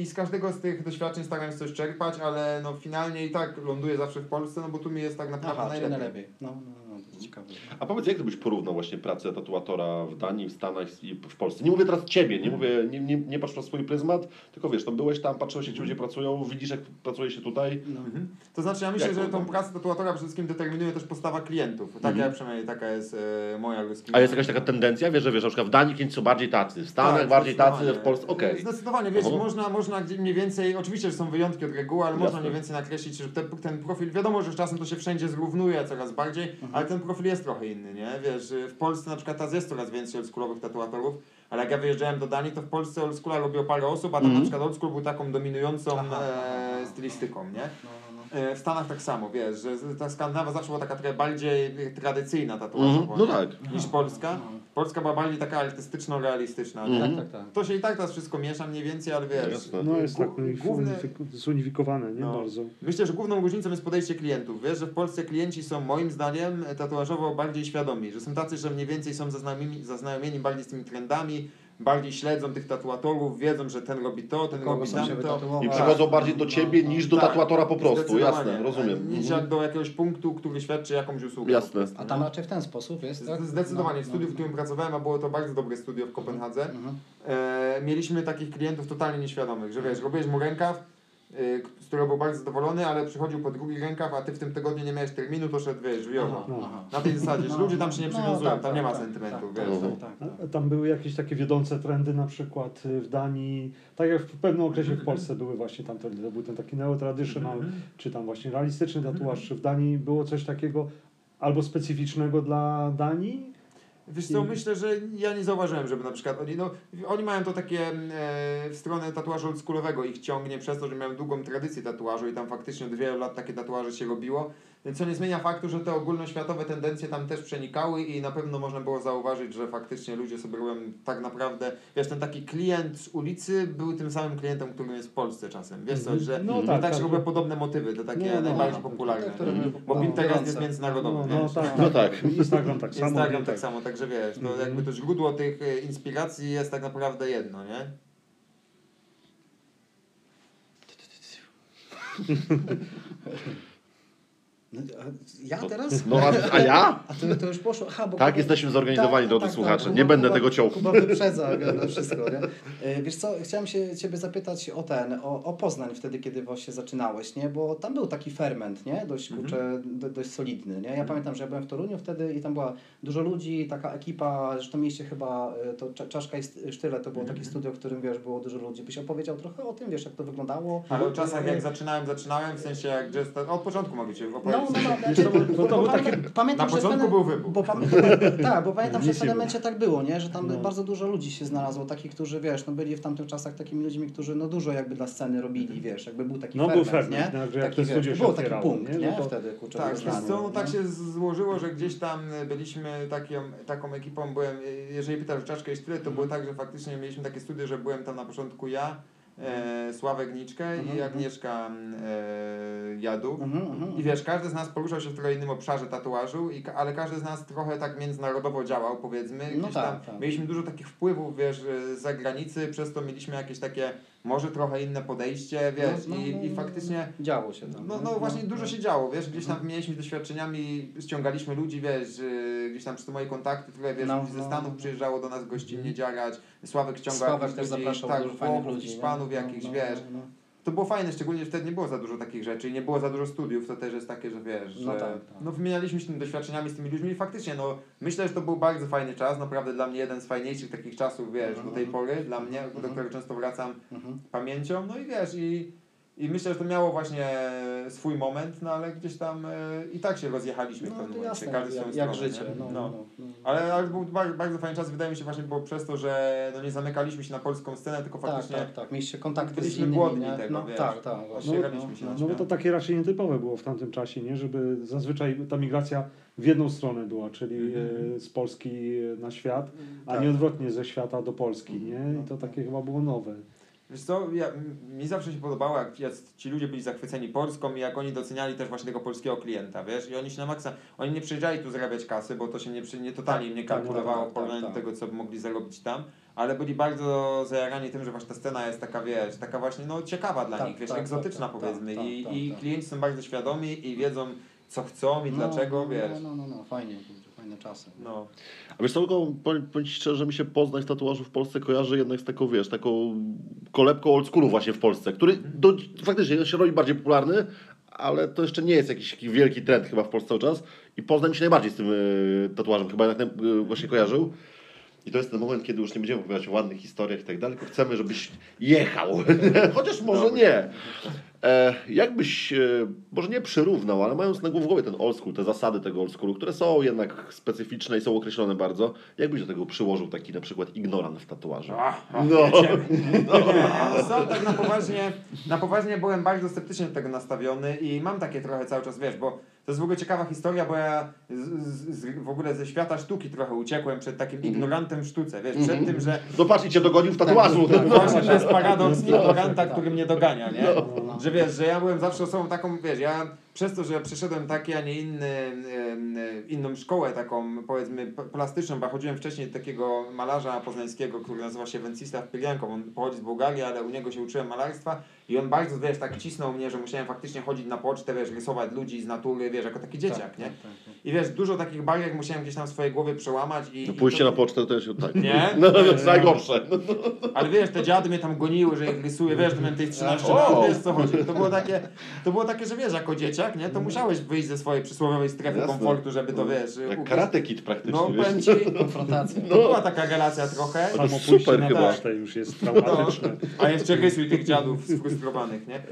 I z każdego z tych doświadczeń staram się coś czerpać, ale no finalnie i tak ląduję zawsze w Polsce, no bo tu mi jest tak naprawdę Aha, najlepiej. najlepiej. No, no, no, ciekawe. A powiedz, jak gdybyś porównał właśnie pracę tatuatora w Danii, w Stanach i w Polsce? Nie mówię teraz ciebie, nie mówię, nie, nie, nie patrz na swój pryzmat, tylko wiesz, to byłeś tam, patrzyłeś jak ci ludzie pracują, widzisz jak pracuje się tutaj. No. Mhm. To znaczy ja myślę, Jak że tą pracę tatuatora przede wszystkim determinuje też postawa klientów. Tak Mhm. jak przynajmniej taka jest e, moja ludzka. A jest jakaś taka tendencja, wiesz, że wiesz, na przykład w Danii klienci są bardziej tacy, w Stanach Tak, bardziej tacy, w. Polsce, okej. Zdecydowanie, wiesz, Aha. można, można mniej więcej, oczywiście, że są wyjątki od reguły, ale można Jasne. mniej więcej nakreślić, że te, ten profil, wiadomo, że czasem to się wszędzie zrównuje coraz bardziej, Mhm. ale ten profil jest trochę inny, nie? Wiesz, w Polsce na przykład teraz jest coraz więcej oldschoolowych tatuatorów, ale jak ja wyjeżdżałem do Danii, to w Polsce oldschoola robiło parę osób, a tam Mhm. na przykład oldschool był taką dominującą Aha, e, stylistyką, nie? No, no, no. W Stanach tak samo, wiesz, że ta Skandynawia zawsze była taka trochę bardziej e, tradycyjna tatuażowa Mhm, no tak. niż Polska. No. Polska była bardziej taka artystyczno-realistyczna. Mhm. Tak, tak, tak. To się i tak teraz wszystko miesza mniej więcej, ale wiesz. No jest tak unifik- zunifikowane, nie No. bardzo. myślę, że główną różnicą jest podejście klientów. Wiesz, że w Polsce klienci są moim zdaniem tatuażowo bardziej świadomi, że są tacy, że mniej więcej są zaznajomieni, zaznajomieni bardziej z tymi trendami, bardziej śledzą tych tatuatorów, wiedzą, że ten robi to, ten Kogo robi tamto. I przychodzą bardziej do ciebie niż do Tak, tatuatora po prostu, jasne, rozumiem. Niż Mhm. jak do jakiegoś punktu, który świadczy jakąś usługę. Jasne. prostu, A tam raczej w ten sposób jest, tak? Zdecydowanie. No, W studiu, w no, którym pracowałem, a było to bardzo dobre studio w Kopenhadze, Mhm. e, mieliśmy takich klientów totalnie nieświadomych, że wiesz, robiłeś mu rękaw, z którego był bardzo zadowolony, ale przychodził po drugi rękaw, a ty w tym tygodniu nie miałeś terminu, to szedł, wiesz, aha. Na tej zasadzie, że ludzie tam się nie No, przywiązują, tak, tam nie ma tak, sentymentów, tak, wiesz. tak, no. tak, tak. Tam były jakieś takie wiodące trendy na przykład y, w Danii, tak jak w pewnym okresie w Polsce były właśnie tam trendy, to był ten taki neo-traditional, czy tam właśnie realistyczny tatuaż, czy w Danii było coś takiego albo specyficznego dla Danii? Wiesz co, myślę, że ja nie zauważyłem, żeby na przykład oni, no, oni mają to takie e, w stronę tatuażu oldschoolowego ich ciągnie przez to, że miałem długą tradycję tatuażu i tam faktycznie od wielu lat takie tatuaże się robiło. Co nie zmienia faktu, że te ogólnoświatowe tendencje tam też przenikały i na pewno można było zauważyć, że faktycznie ludzie sobie robią tak naprawdę, wiesz, ten taki klient z ulicy był tym samym klientem, którym jest w Polsce czasem. Wiesz coś, że No tak, tak, się tak. robią podobne motywy, te takie No, najbardziej no, popularne. te, które nie? były Bo. Pinterest jest międzynarodowy, No, no, wiesz. tak, No tak. Instagram tak samo. Instagram nie? tak samo, także wiesz, to Mhm. jakby to źródło tych e, inspiracji jest tak naprawdę jedno, nie? No, ja teraz? No a, a ja? A to, to już poszło. Aha, bo Tak, jesteśmy zorganizowani, drodzy słuchacze. Nie Kuba- będę Kuba- tego ciął. Kuba wyprzedza no, wszystko, nie? E, Wiesz co, chciałem się Ciebie zapytać o ten, o, o Poznań wtedy, kiedy właśnie zaczynałeś, nie? Bo tam był taki ferment, nie? Dość, Mhm. kurczę, do, dość solidny, nie? Ja pamiętam, że ja byłem w Toruniu wtedy i tam była dużo ludzi, taka ekipa, że to mieście chyba, e, to Cza- Czaszka i Sztyle, to było Mhm. takie studio, w którym, wiesz, było dużo ludzi. Byś opowiedział trochę o tym, wiesz, jak to wyglądało? Ale o czasach jak zaczynałem, zaczynałem, w sensie jak jazz, od początku mogę Cię No, opowiedzieć. no, no, to- to- to był pamiętam, pamiętam, Na że w początku był wybuch. Bo tak, bo pamiętam, że w momencie tak było, nie? że tam No. bardzo dużo ludzi się znalazło, takich, którzy wiesz, no byli w tamtych czasach takimi ludźmi, którzy no dużo jakby dla sceny robili, wiesz, jakby był taki No, był ferment, ferment, nie? no, że taki, to wiesz, było taki punkt, nie? nie? No to- Wtedy, kurczę, Tak, no tak się złożyło, że gdzieś tam byliśmy taką, taką ekipą, byłem, jeżeli pytasz o czaszkę i tyle, to było tak, że faktycznie mieliśmy takie studio, że byłem tam na początku ja, e, Sławek Niczkę Mhm, i Agnieszka e, Jadu. Mhm, mhm. I wiesz, każdy z nas poruszał się w trochę innym obszarze tatuażu, i, ale każdy z nas trochę tak międzynarodowo działał, powiedzmy. No Gdzieś tak, tam tak. Mieliśmy dużo takich wpływów, wiesz, z zagranicy, przez to mieliśmy jakieś takie, może trochę inne podejście, wiesz, No, no, i, no, i no, faktycznie... Działo się tam. No, no właśnie dużo się działo, wiesz, gdzieś tam mieliśmy doświadczeniami, ściągaliśmy ludzi, wiesz, yy, gdzieś tam przez te moje kontakty, trochę, wiesz, No, ludzi ze no, Stanów no. przyjeżdżało do nas gościnnie działać, Sławek ściągał Sławek też ludzi, zapraszał tak, dużo fajnych ludzi. Hiszpanów No, jakichś, no, wiesz. To było fajne, szczególnie że wtedy nie było za dużo takich rzeczy i nie było za dużo studiów, to też jest takie, że wiesz, że No tak, tak. no wymienialiśmy się tym doświadczeniami z tymi ludźmi i faktycznie, no myślę, że to był bardzo fajny czas, naprawdę dla mnie jeden z fajniejszych takich czasów, wiesz, do tej pory, dla mnie, do którego często wracam Mhm. pamięcią, no i wiesz, i, i myślę, że to miało właśnie swój moment, no ale gdzieś tam e, i tak się rozjechaliśmy w No pewnym to momencie, jasne, każdy jak, swoją jak stronę, życie. nie? No, no, no, no. Ale, ale był bardzo, bardzo fajny czas, wydaje mi się właśnie było przez to, że no nie zamykaliśmy się na polską scenę, tylko Tak, faktycznie tak, tak. Mieliście kontakty z byliśmy innymi, głodni nie? tego, no, wiesz. Tak, tak, właśnie. Ścieraliśmy się no, No bo to takie raczej nietypowe było w tamtym czasie, nie? Żeby zazwyczaj ta migracja w jedną stronę była, czyli Mhm. e, z Polski na świat, a Tak. nie odwrotnie ze świata do Polski, nie? No. I to takie chyba było nowe. Wiesz co, ja, mi zawsze się podobało, jak jac- ci ludzie byli zachwyceni Polską i jak oni doceniali też właśnie tego polskiego klienta, wiesz, i oni się na maksa, oni nie przyjeżdżali tu zarabiać kasy, bo to się nie, nie totalnie im nie Tak, kalkulowało tak, w porównaniu tak, do tego, co by mogli zarobić tam, ale byli bardzo zajarani tym, że właśnie ta scena jest taka, wiesz, taka właśnie, no ciekawa dla Tak, nich, wiesz, tak, egzotyczna tak, tak, powiedzmy. tak, I, tak, i tak. klienci są bardzo świadomi i wiedzą, co chcą i No, dlaczego, no, wiesz, No, no, no, fajnie, czasy. no. A wiesz co, tylko powiem Ci szczerze, że mi się Poznań z tatuażu w Polsce kojarzy jednak z taką, wiesz, taką kolebką old schoolu właśnie w Polsce, który do, faktycznie się robi bardziej popularny, ale to jeszcze nie jest jakiś taki wielki trend chyba w Polsce cały czas i Poznań mi się najbardziej z tym y, tatuażem chyba jednak y, właśnie kojarzył. I to jest ten moment, kiedy już nie będziemy opowiadać o ładnych historiach i tak dalej, tylko chcemy, żebyś jechał. Chociaż może nie. E, jakbyś, e, może nie przyrównał, ale mając na głowie ten old school, te zasady tego old schoolu, które są jednak specyficzne i są określone bardzo, jakbyś do tego przyłożył taki na przykład ignorant w tatuażu? Ach, No. co, tak na poważnie, na poważnie byłem bardzo sceptycznie do tego nastawiony i mam takie trochę cały czas, wiesz, bo to jest w ogóle ciekawa historia, bo ja z, z, w ogóle ze świata sztuki trochę uciekłem przed takim ignorantem w sztuce, wiesz, przed tym, że No i cię dogonił w tatuażu. tak, właśnie to jest paradoks ignoranta, tak. który mnie dogania, nie? No. Że wiesz, że ja byłem zawsze osobą taką, wiesz, ja przez to, że przeszedłem taki, a nie inny, inną szkołę taką, powiedzmy, plastyczną, bo chodziłem wcześniej do takiego malarza poznańskiego, który nazywa się Wencisław Pylianko, on pochodzi z Bułgarii, ale u niego się uczyłem malarstwa i on bardzo, wiesz, tak cisnął mnie, że musiałem faktycznie chodzić na pocztę, wiesz, rysować ludzi z natury, wiesz, jako taki dzieciak, Tak, nie? tak, tak, tak. I wiesz, dużo takich barier musiałem gdzieś tam w swojej głowie przełamać i... No i pójście to- na pocztę to też tak. Nie? No, no, to jest najgorsze. No, Ale wiesz, te dziady mnie tam goniły, że ich rysuję, wiesz, to miałem tych 13 O! lat, wiesz co chodzi. To było takie, to było takie, że wiesz, jako dzieciak, nie, to musiałeś wyjść ze swojej przysłowiowej strefy Jasne. komfortu, żeby to, wiesz, Jak ukryć. karate kid praktycznie, No, wiesz. powiem ci, Konfrontacja. to była taka relacja trochę, to Samo super na chyba. już jest traumatyczne. a jeszcze rysuj tych dziadów sfrustrowanych, nie.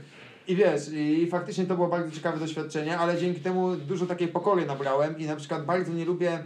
I wiesz, i faktycznie to było bardzo ciekawe doświadczenie, ale dzięki temu dużo takiej pokory nabrałem i na przykład bardzo nie lubię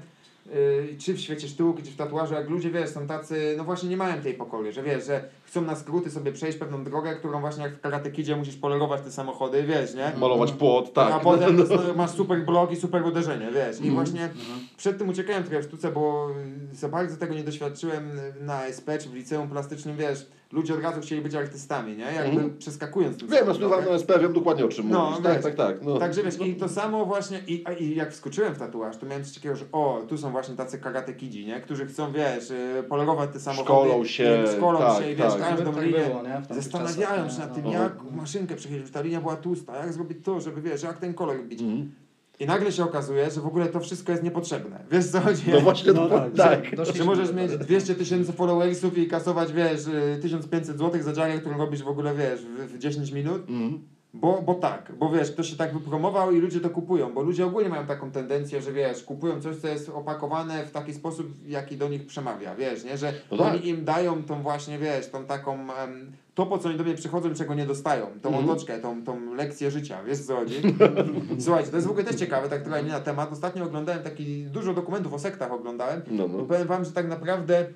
y, czy w świecie sztuki, czy w tatuażu, jak ludzie, wiesz, są tacy, no właśnie nie mają tej pokory, że wiesz, że chcą na skróty sobie przejść pewną drogę, którą właśnie jak w Karate Kidzie musisz polerować te samochody, wiesz, nie? Malować płot, tak. A potem no, masz super blok i super uderzenie, wiesz. I Mhm. właśnie przed tym uciekałem trochę w sztuce, bo za bardzo tego nie doświadczyłem na SP czy w liceum plastycznym, wiesz. Ludzie od razu chcieli być artystami, nie? Jakby Mhm. przeskakując tym Wiem, ja drogę. studiowałem na SP, wiem dokładnie o czym No, mówisz. Tak, tak, tak. No. Także wiesz, i to samo właśnie, i, i jak wskoczyłem w tatuaż, to miałem coś takiego, że o, tu są właśnie tacy karate kidzi, nie? Którzy chcą, wiesz, y, polerować te samochody. Szkolą się, i Szkolą tak, się i wiesz, tak. każdą Tak linię. było, nie? Czasach, się nad nie? tym, No. jak maszynkę przechylić, żeby ta linia była tłusta, jak zrobić to, żeby wiesz, jak ten kolor bić. Mhm. I nagle się okazuje, że w ogóle to wszystko jest niepotrzebne. Wiesz co chodzi? No właśnie, No to, tak. tak. Że Doszliśmy możesz mieć tego. 200 tysięcy followersów i kasować, wiesz, y, 1500 zł za dziarę, którą robisz w ogóle, wiesz, w, w 10 minut. Mhm. Bo, bo tak, bo wiesz, ktoś się tak wypromował i ludzie to kupują, bo ludzie ogólnie mają taką tendencję, że wiesz, kupują coś, co jest opakowane w taki sposób, jaki do nich przemawia, wiesz, nie, że No tak. oni im dają tą właśnie, wiesz, tą taką, em, to po co oni do mnie przychodzą, czego nie dostają, tą Mhm. otoczkę, tą, tą lekcję życia, wiesz co chodzi? Słuchajcie, to jest w ogóle też ciekawe, tak trochę nie na temat, ostatnio oglądałem taki, dużo dokumentów o sektach oglądałem No, i no. powiem wam, że tak naprawdę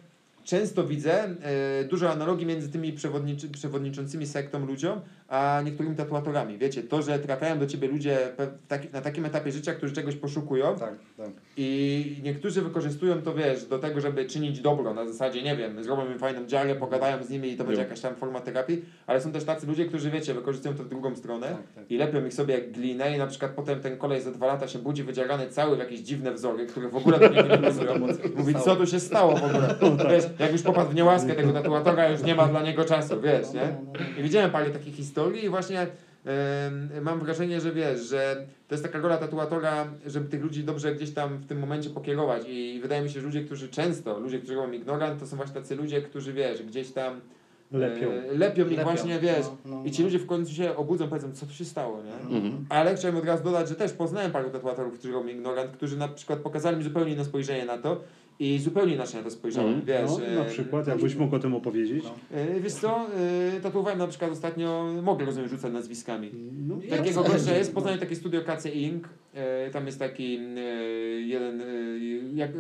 często widzę e, dużo analogii między tymi przewodniczy, przewodniczącymi sektą ludziom, a niektórymi tatuatorami. Wiecie, to, że trafiają do ciebie ludzie taki, na takim etapie życia, którzy czegoś poszukują Tak, tak. i niektórzy wykorzystują to, wiesz, do tego, żeby czynić dobro. Na zasadzie, nie wiem, zrobią im fajną dziarę, pogadają z nimi i to będzie jakaś tam forma terapii, ale są też tacy ludzie, którzy, wiecie, wykorzystują to w drugą stronę Tak, tak. i lepią ich sobie jak glinę i na przykład potem ten kolej za dwa lata się budzi wydzierany cały w jakieś dziwne wzory, które w ogóle do niego nie pasują. Mówi, co tu się stało w ogóle? Wiesz, jak już popadł w niełaskę tego tatuatora, już nie ma dla niego czasu, wiesz, nie? I widziałem parę takich historii i właśnie em, mam wrażenie, że wiesz, że to jest taka rola tatuatora, żeby tych ludzi dobrze gdzieś tam w tym momencie pokierować i wydaje mi się, że ludzie, którzy często, ludzie, którzy robią ignorant, to są właśnie tacy ludzie, którzy wiesz, gdzieś tam Lepią. e, lepią ich Lepią, właśnie, wiesz, no, no, i ci no. ludzie w końcu się obudzą, powiedzą, co tu się stało, nie? Mhm. Ale chciałem od razu dodać, że też poznałem paru tatuatorów, którzy robią ignorant, którzy na przykład pokazali mi zupełnie inne spojrzenie na to i zupełnie inaczej na to spojrzałem, Mhm. wiesz. No, na e, przykład, jakbyś mógł o tym opowiedzieć. No. e, Wiesz co, e, tatuowałem na przykład ostatnio, mogę rozumiem rzucać nazwiskami. No, Takiego Ja gościa jest w Poznaniu takie studio KC Inc. E, tam jest taki e, jeden, e, jak,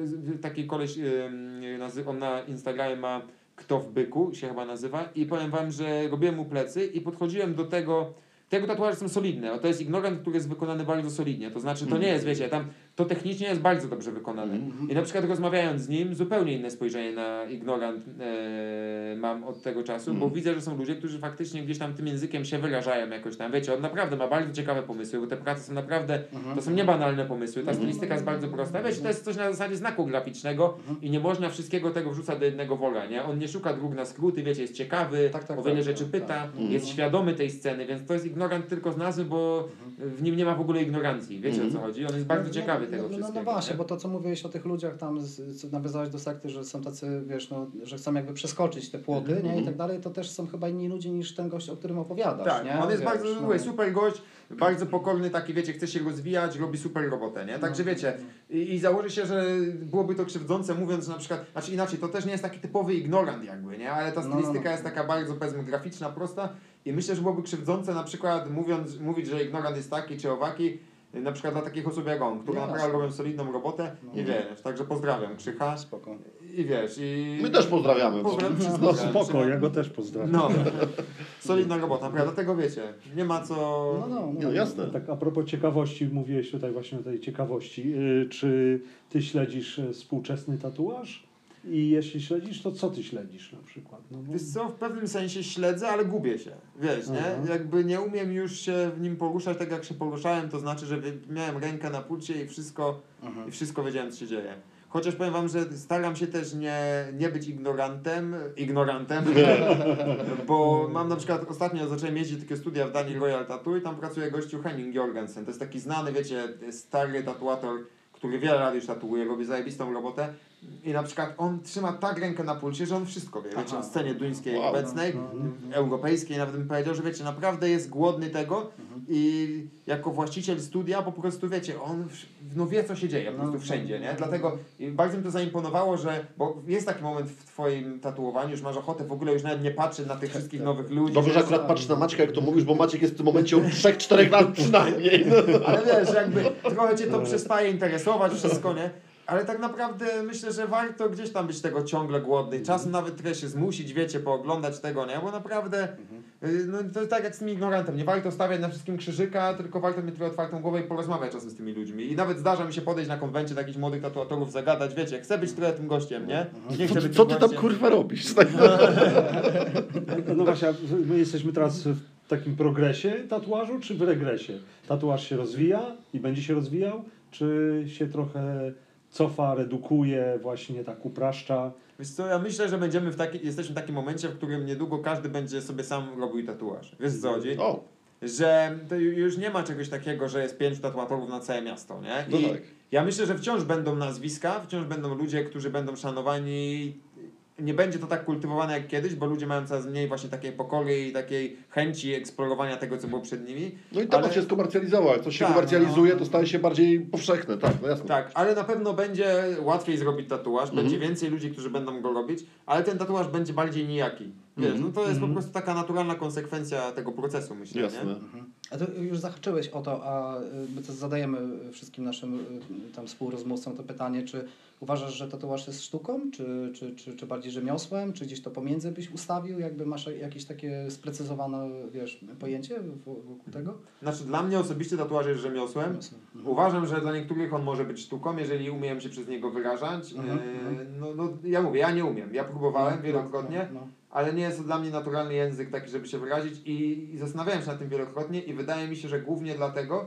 taki koleś, e, on na Instagramie ma Kto w byku się chyba nazywa i powiem wam, że robiłem mu plecy i podchodziłem do tego, tego tatuaże są solidne, o to jest ignorant, który jest wykonany bardzo solidnie, to znaczy to nie jest, wiecie, tam to technicznie jest bardzo dobrze wykonane. I na przykład rozmawiając z nim, zupełnie inne spojrzenie na ignorant e, mam od tego czasu, bo widzę, że są ludzie, którzy faktycznie gdzieś tam tym językiem się wyrażają jakoś tam, wiecie, on naprawdę ma bardzo ciekawe pomysły, bo te prace są naprawdę, to są niebanalne pomysły, ta stylistyka jest bardzo prosta, wiecie, to jest coś na zasadzie znaku graficznego i nie można wszystkiego tego wrzucać do jednego wora, nie? On nie szuka dróg na skróty, wiecie, jest ciekawy, Tak, tak, o wiele tak, rzeczy tak, pyta, tak. jest świadomy tej sceny, więc to jest ignorant tylko z nazwy, bo w nim nie ma w ogóle ignorancji, wiecie o co chodzi, on jest bardzo ciekawy tego no, no, wszystkiego. no właśnie, nie? bo to co mówiłeś o tych ludziach tam, z, co nawiązałeś do sekty, że są tacy, wiesz, no, że chcą jakby przeskoczyć te płoty, nie, i tak dalej, to też są chyba inni ludzie niż ten gość, o którym opowiadasz, Tak, nie? on jest Wiesz, bardzo no. super gość, bardzo pokorny, taki wiecie, chce się rozwijać, robi super robotę, nie? Także No, wiecie, i, i założę się, że byłoby to krzywdzące mówiąc, że na przykład, znaczy inaczej, to też nie jest taki typowy ignorant jakby, nie? Ale ta No, no, stylistyka no. jest taka bardzo powiedzmy graficzna, prosta i myślę, że byłoby krzywdzące na przykład mówiąc, mówić, że ignorant jest taki czy owaki, na przykład dla takich osób jak on, które No, naprawdę robią solidną robotę No. i wiesz, także pozdrawiam Krzycha Spoko. i wiesz, i... My też pozdrawiamy. Pozdrawiam No wszystkich. spoko, ja go też pozdrawiam. No, solidna robota, naprawdę, dlatego wiecie, nie ma co... No, no, no. No jasne. Tak a propos ciekawości, mówiłeś tutaj właśnie o tej ciekawości. Yy, Czy ty śledzisz e, współczesny tatuaż? I jeśli śledzisz, to co ty śledzisz na przykład? No, bo... Wiesz co, w pewnym sensie śledzę, ale gubię się, wiesz, nie? Mhm. Jakby nie umiem już się w nim poruszać tak jak się poruszałem, to znaczy, że miałem rękę na pulcie i wszystko, Mhm. i wszystko wiedziałem co się dzieje. Chociaż powiem wam, że staram się też nie, nie być ignorantem, ignorantem, bo mam na przykład, ostatnio zacząłem jeździć do takiego studia w Danii Royal Tattoo i tam pracuje gościu Henning Jorgensen. To jest taki znany, wiecie, stary tatuator, który wiele lat już tatuuje, robi zajebistą robotę. I na przykład on trzyma tak rękę na pulsie, że on wszystko wie, wiecie, o scenie duńskiej Wow. obecnej, No, no, no. europejskiej, nawet bym powiedział, że wiecie, naprawdę jest głodny tego Mhm. i jako właściciel studia po prostu wiecie, on w- no wie co się dzieje po No, prostu no, wszędzie, nie? no. Dlatego bardzo mi to zaimponowało, że, bo jest taki moment w twoim tatuowaniu, już masz ochotę w ogóle już nawet nie patrzeć na tych wszystkich nowych ludzi. Dobrze, że akurat patrzysz na Maćka, jak to mówisz, bo Maciek jest w tym momencie od 3-4 lat przynajmniej. No. Ale wiesz, jakby trochę cię to przestaje interesować wszystko, nie? Ale tak naprawdę myślę, że warto gdzieś tam być tego ciągle głodny. Czasem nawet trochę się zmusić, wiecie, pooglądać tego, nie? Bo naprawdę, y, no to jest tak jak z tym ignorantem. Nie warto stawiać na wszystkim krzyżyka, tylko warto mieć trochę otwartą głowę i porozmawiać czasem z tymi ludźmi. I nawet zdarza mi się podejść na konwencie do jakichś młodych tatuatorów, zagadać, wiecie, chcę być trochę tym gościem, nie? Nie Co, chcę ty- być co ty tam gościem. kurwa robisz? Tak, No właśnie, a my jesteśmy teraz w takim progresie tatuażu, czy w regresie? Tatuaż się rozwija i będzie się rozwijał, czy się trochę cofa, redukuje, właśnie tak upraszcza? Wiesz co, ja myślę, że będziemy w taki, jesteśmy w takim momencie, w którym niedługo każdy będzie sobie sam robił tatuaż. Wiesz co chodzi? O, że już nie ma czegoś takiego, że jest pięciu tatuatorów na całe miasto, nie? No I tak. ja myślę, że wciąż będą nazwiska, wciąż będą ludzie, którzy będą szanowani. Nie będzie to tak kultywowane jak kiedyś, bo ludzie mają coraz mniej właśnie takiej pokory i takiej chęci eksplorowania tego, co było przed nimi. no i temat Ale- się skomercjalizował. Jak coś się Tak, komercjalizuje, no. to staje się bardziej powszechne. Tak, no jasne. Tak, ale na pewno będzie łatwiej zrobić tatuaż, Mhm. będzie więcej ludzi, którzy będą go robić, ale ten tatuaż będzie bardziej nijaki. Wiesz, Mhm. no to jest po Mhm. prostu taka naturalna konsekwencja tego procesu, myślę, Jasne. nie? A to już zahaczyłeś o to, a y, my to zadajemy wszystkim naszym y, tam współrozmówcom to pytanie, czy uważasz, że tatuaż jest sztuką, czy, czy, czy, czy bardziej rzemiosłem, czy gdzieś to pomiędzy byś ustawił, jakby masz jakieś takie sprecyzowane, wiesz, pojęcie wo- wokół tego? Znaczy dla mnie osobiście tatuaż jest rzemiosłem. Rzemiosłem. Mhm. Uważam, że dla niektórych on może być sztuką, jeżeli umiem się przez niego wyrażać. Mhm, E, mhm. no, no, ja mówię, ja nie umiem. Ja próbowałem No, wielokrotnie, no, no. Ale nie jest to dla mnie naturalny język taki, żeby się wyrazić i, i zastanawiałem się nad tym wielokrotnie i wydaje mi się, że głównie dlatego,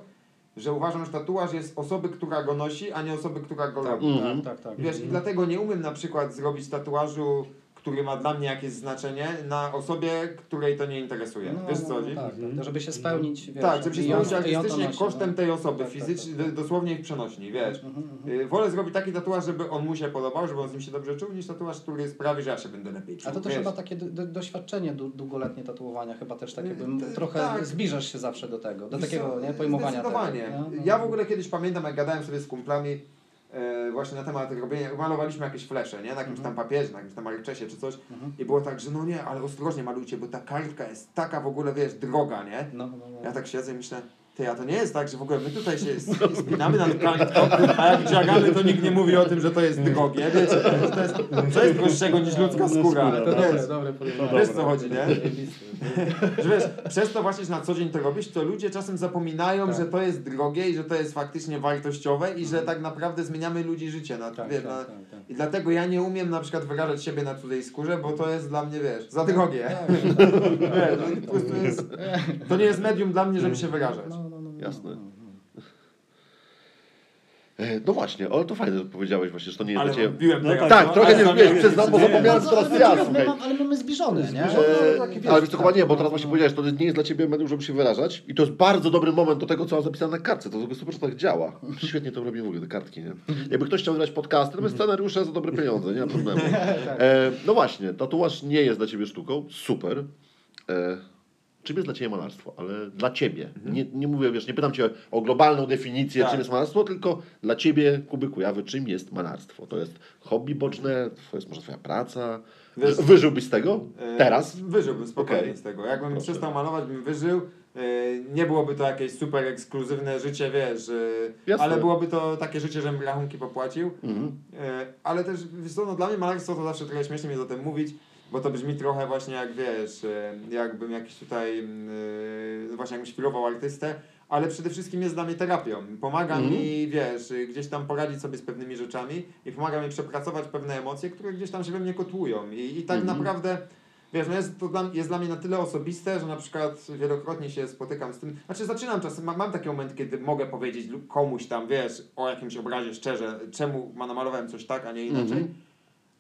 że uważam, że tatuaż jest osoby, która go nosi, a nie osoby, która go Tak, robi. Mhm. tak, tak, tak. Wiesz, i dlatego nie umiem na przykład zrobić tatuażu, który ma dla mnie jakieś znaczenie, na osobie, której to nie interesuje. No, Wiesz no, co no, chodzi? Tak, Mhm. tak, żeby się spełnić, wiesz, tak, żeby się spełnić to artystycznie nosi, kosztem no. tej osoby, Tak, tak, fizycznie, tak, tak. dosłownie ich przenośni, wiesz. Mhm, mhm. Y, Wolę zrobić taki tatuaż, żeby on mu się podobał, żeby on z nim się dobrze czuł, niż tatuaż, który sprawi, że ja się będę lepiej czuł. A to też wiesz. chyba takie do, do, doświadczenie dłu- długoletnie tatuowania, chyba też takie, bym, T- trochę tak. zbliżasz się zawsze do tego, do Wiesz takiego nie, pojmowania Zdecydowanie. tego. nie? No. Ja w ogóle kiedyś pamiętam, jak gadałem sobie z kumplami e, właśnie na temat robienia, malowaliśmy jakieś flesze, nie? Na jakimś tam papierze, na jakimś tam marczesie czy coś. Mhm. I było tak, że no nie, ale ostrożnie malujcie, bo ta kartka jest taka w ogóle, wiesz, droga, nie? No, no, no. Ja tak siedzę i myślę, ty, a to nie jest tak, że w ogóle my tutaj się sp- spinamy nad kartką, a jak dziagamy, to nikt nie mówi o tym, że to jest drogie, wiecie, to jest, co jest droższego niż ludzka skóra, skóra, to dobre, wiesz, dobre porównanie. wiesz co chodzi, nie? Zajebiste. Że wiesz, przez to właśnie, że na co dzień to robisz, to ludzie czasem zapominają, Tak. że to jest drogie i że to jest faktycznie wartościowe i że tak naprawdę zmieniamy ludzi życie, na, Tak, wiesz, tak, na, tak, tak. i dlatego ja nie umiem na przykład wyrażać siebie na cudzej skórze, bo to jest dla mnie, wiesz, za drogie. Tak, tak, tak. Wiesz, no, jest, to nie jest medium dla mnie, żeby się wyrażać. No, no, no, no, Jasne. No, no. E, No właśnie, ale to fajne, że powiedziałeś właśnie, że to nie jest Ale dla Ciebie... No teraz, Tak, no, trochę ale nie to jest- przyznam, bo zapomniałem, No, co teraz ale ja, my- słuchaj. Ale mamy zbliżone, nie? E, No, taki, wiesz, ale wiesz co, chyba nie, bo no, teraz właśnie powiedziałeś, to nie jest dla Ciebie medium, żeby się wyrażać i to jest bardzo dobry moment do tego, co mam zapisane na kartce, to tylko super, że tak działa. Świetnie to robimy w ogóle, te kartki, nie? Jakby ktoś chciał grać podcasty, to bez scenariusze za dobre pieniądze, nie ma problemu. E, no właśnie, tatuaż nie jest dla Ciebie sztuką, super. Czym jest dla Ciebie malarstwo? Ale dla Ciebie. Nie, nie mówię, wiesz, nie pytam Cię o globalną definicję, Tak. czym jest malarstwo, tylko dla Ciebie, Kuby Kujawy, czym jest malarstwo? To jest hobby boczne, to jest może Twoja praca? Wiesz- Wyżyłbyś z tego? E, Teraz? Wyżyłbym spokojnie Okej. z tego. Jakbym Proszę. przestał malować, bym wyżył. E, Nie byłoby to jakieś super ekskluzywne życie, wiesz, ale byłoby to takie życie, żebym rachunki popłacił. Mhm. E, Ale też, wiesz co, no dla mnie malarstwo to zawsze trochę śmiesznie mi o tym mówić, bo to brzmi trochę właśnie jak, wiesz, e, jakbym jakiś tutaj, mm, e, właśnie jakbym świrował artystę, ale przede wszystkim jest dla mnie terapią. Pomaga Mhm. mi, wiesz, gdzieś tam poradzić sobie z pewnymi rzeczami i pomaga mi przepracować pewne emocje, które gdzieś tam się we mnie kotłują. I, i tak Mhm. naprawdę, wiesz, no jest to dla, jest dla mnie na tyle osobiste, że na przykład wielokrotnie się spotykam z tym, znaczy zaczynam czasem, mam, mam taki moment, kiedy mogę powiedzieć komuś tam, wiesz, o jakimś obrazie szczerze, czemu ma- namalowałem coś tak, a nie inaczej. Mhm.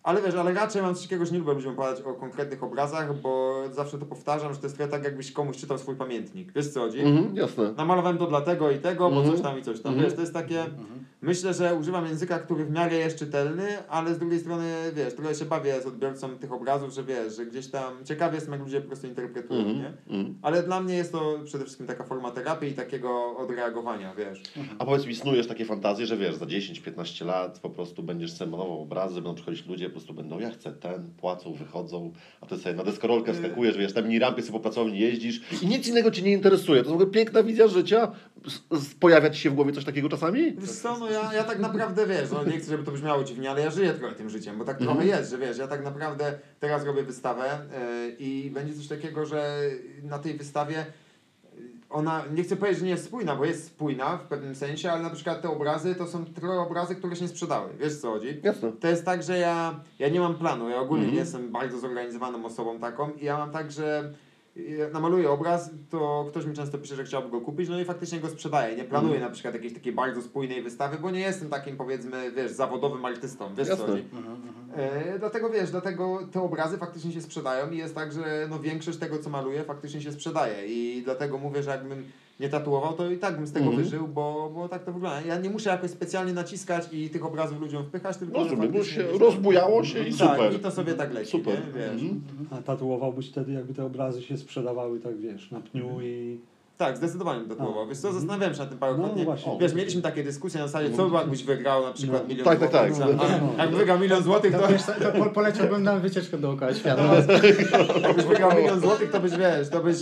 Ale wiesz, ale raczej mam coś takiego, że nie lubię ludziom opowiadać o konkretnych obrazach, bo zawsze to powtarzam, że to jest trochę tak, jakbyś komuś czytał swój pamiętnik. Wiesz co chodzi? Mhm, jasne. Namalowałem to dla tego i tego, bo Mhm. coś tam i coś tam. Mhm. Wiesz, to jest takie... Myślę, że używam języka, który w miarę jest czytelny, ale z drugiej strony, wiesz, trochę się bawię z odbiorcą tych obrazów, że wiesz, że gdzieś tam... Ciekawie jestem, jak ludzie po prostu interpretują, Mhm. nie? Mhm. Ale dla mnie jest to przede wszystkim taka forma terapii i takiego odreagowania, wiesz. A powiedz mi, snujesz takie fantazje, że wiesz, za 10-15 lat po prostu będziesz sobie malował obrazy, będą przychodzić ludzie, po prostu będą, ja chcę ten, płacą, wychodzą, a ty sobie na deskorolkę wskakujesz, wiesz, tam mini rampy sobie po pracowni jeździsz i nic innego cię nie interesuje. To jest w ogóle piękna wizja życia. S- s- Pojawia ci się w głowie coś takiego czasami? Wiesz co, no ja, ja tak naprawdę, wiesz, no nie chcę, żeby to brzmiało dziwnie, ale ja żyję trochę tym życiem, bo tak trochę Mhm. jest, że wiesz, ja tak naprawdę teraz robię wystawę yy, i będzie coś takiego, że na tej wystawie yy, ona, nie chcę powiedzieć, że nie jest spójna, bo jest spójna w pewnym sensie, ale na przykład te obrazy to są trochę obrazy, które się nie sprzedały, wiesz co chodzi? Jasne. To jest tak, że ja, ja nie mam planu, ja ogólnie Mhm. nie jestem bardzo zorganizowaną osobą taką i ja mam tak, że namaluję obraz, to ktoś mi często pisze, że chciałby go kupić, no i faktycznie go sprzedaję. Nie planuję Mhm. na przykład jakiejś takiej bardzo spójnej wystawy, bo nie jestem takim powiedzmy, wiesz, zawodowym artystą, wiesz co Jasne. chodzi. E, dlatego wiesz, dlatego te obrazy faktycznie się sprzedają i jest tak, że no większość tego co maluję faktycznie się sprzedaje i dlatego mówię, że jakbym nie tatuował, to i tak bym z tego Mhm. wyżył, bo, bo tak to wygląda. Ja nie muszę jakoś specjalnie naciskać i tych obrazów ludziom wpychać, tylko Rozumiem, bo się rozbujało się i super. Tak, i to sobie tak leci, Super. nie? Wiesz. Mhm. A tatuowałbyś wtedy, jakby te obrazy się sprzedawały, tak wiesz, na pniu i... Tak, zdecydowanie bym tatuował. A. Wiesz co, zastanawiałem się nad tym parokrotnie. No właśnie. Wiesz, mieliśmy takie dyskusje na zasadzie, co by jakbyś wygrał na przykład No. milion Tak, tak, tak. złotych. A Jak wygrał milion złotych, to To, wiesz, to na wycieczkę dookoła świata. jakbyś wygrał milion złotych, to byś wiesz, to byś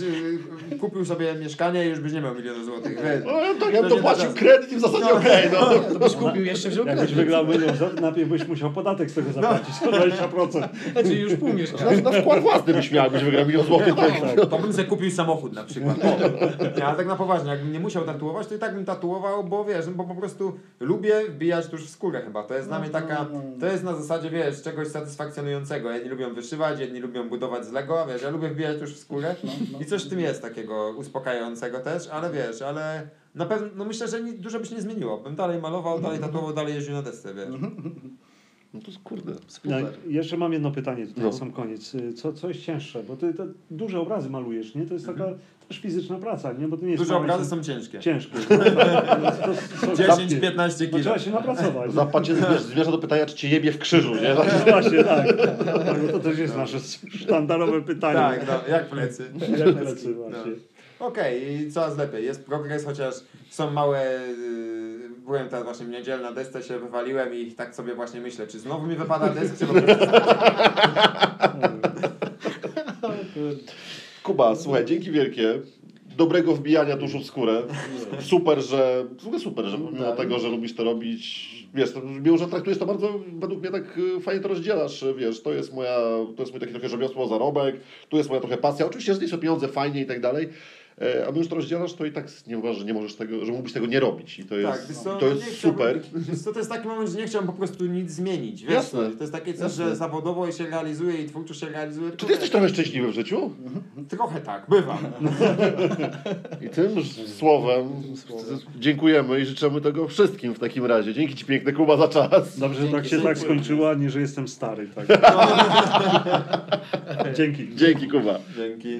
yy, kupił sobie mieszkanie i już byś nie miał miliona złotych. Wiesz. No, ja tak, ja To płacił kredyt i w zasadzie No. okej, no. To byś kupił jeszcze wziął Jakbyś kredyt. wygrał milion, za- najpierw byś musiał podatek z tego zapłacić, 120%. Znaczy już pół mieszkania. Na, na wkład własny byś miał, jakbyś wygrał milion złotych. To bym sobie kupił samochód na przykład. Nie, ale tak na poważnie, jakbym nie musiał tatuować, to i tak bym tatuował, bo wiesz, bo po prostu lubię wbijać tuż w skórę chyba. To jest dla mnie taka, to jest na zasadzie, wiesz, czegoś satysfakcjonującego. Jedni lubią wyszywać, jedni lubią budować z Lego, a wiesz, ja lubię wbijać tuż w skórę i coś w tym jest takiego uspokajającego też, ale wiesz, ale na pewno, no myślę, że ni- dużo by się nie zmieniło. Bym dalej malował, dalej tatuował, dalej jeździł na desce, wiesz. No to jest kurde. No, Super. jeszcze mam jedno pytanie tutaj No. na sam koniec. Y, Co, co jest cięższe? Bo ty te duże obrazy malujesz, nie? To jest taka też fizyczna praca, nie? Bo to nie jest Duże obrazy są ciężkie. ciężkie. To, to, to, 10-15 no, kilo. trzeba się napracować. Zapadzie zmierza do pytania, czy cię jebie w krzyżu, nie? No właśnie, tak. tak. bo To też jest nasze sztandarowe pytanie. Tak, no, jak plecy. Jak plecy właśnie. Okej, i coraz lepiej. Jest progres, chociaż są małe. Yy, byłem teraz właśnie w niedzielę na desce, się wywaliłem i tak sobie właśnie myślę, czy znowu mi wypada desk, czy po prostu. Kuba, słuchaj, dzięki wielkie. Dobrego wbijania duszu w skórę. Super, że. Super, że mimo Tak. tego, że lubisz to robić. Wiesz, to, mimo że traktujesz to bardzo, według mnie tak y, fajnie to rozdzielasz. Wiesz, to jest moja, to jest mój taki trochę rzemiosło, zarobek, tu jest moja trochę pasja. Oczywiście, że nie są pieniądze fajnie i tak dalej. E, A my już to rozdzielasz, to i tak nie uważasz, że nie możesz tego, że mógłbyś tego nie robić. I to jest, tak, wiesz co, to no jest chciałbym- super. To jest taki moment, że nie chciałem po prostu nic zmienić. Wiesz, Jasne. To jest takie coś, Jasne. że zawodowo się realizuje i twórczo się realizuje. Czy ty jesteś trochę szczęśliwy w życiu? Trochę tak, bywam. I tym słowem dziękujemy i życzymy tego wszystkim w takim razie. Dzięki Ci piękny Kuba za czas. Dobrze, że tak się tak skończyło, a nie, że jestem stary. Tak. Dzięki. Dzięki Kuba. Dzięki.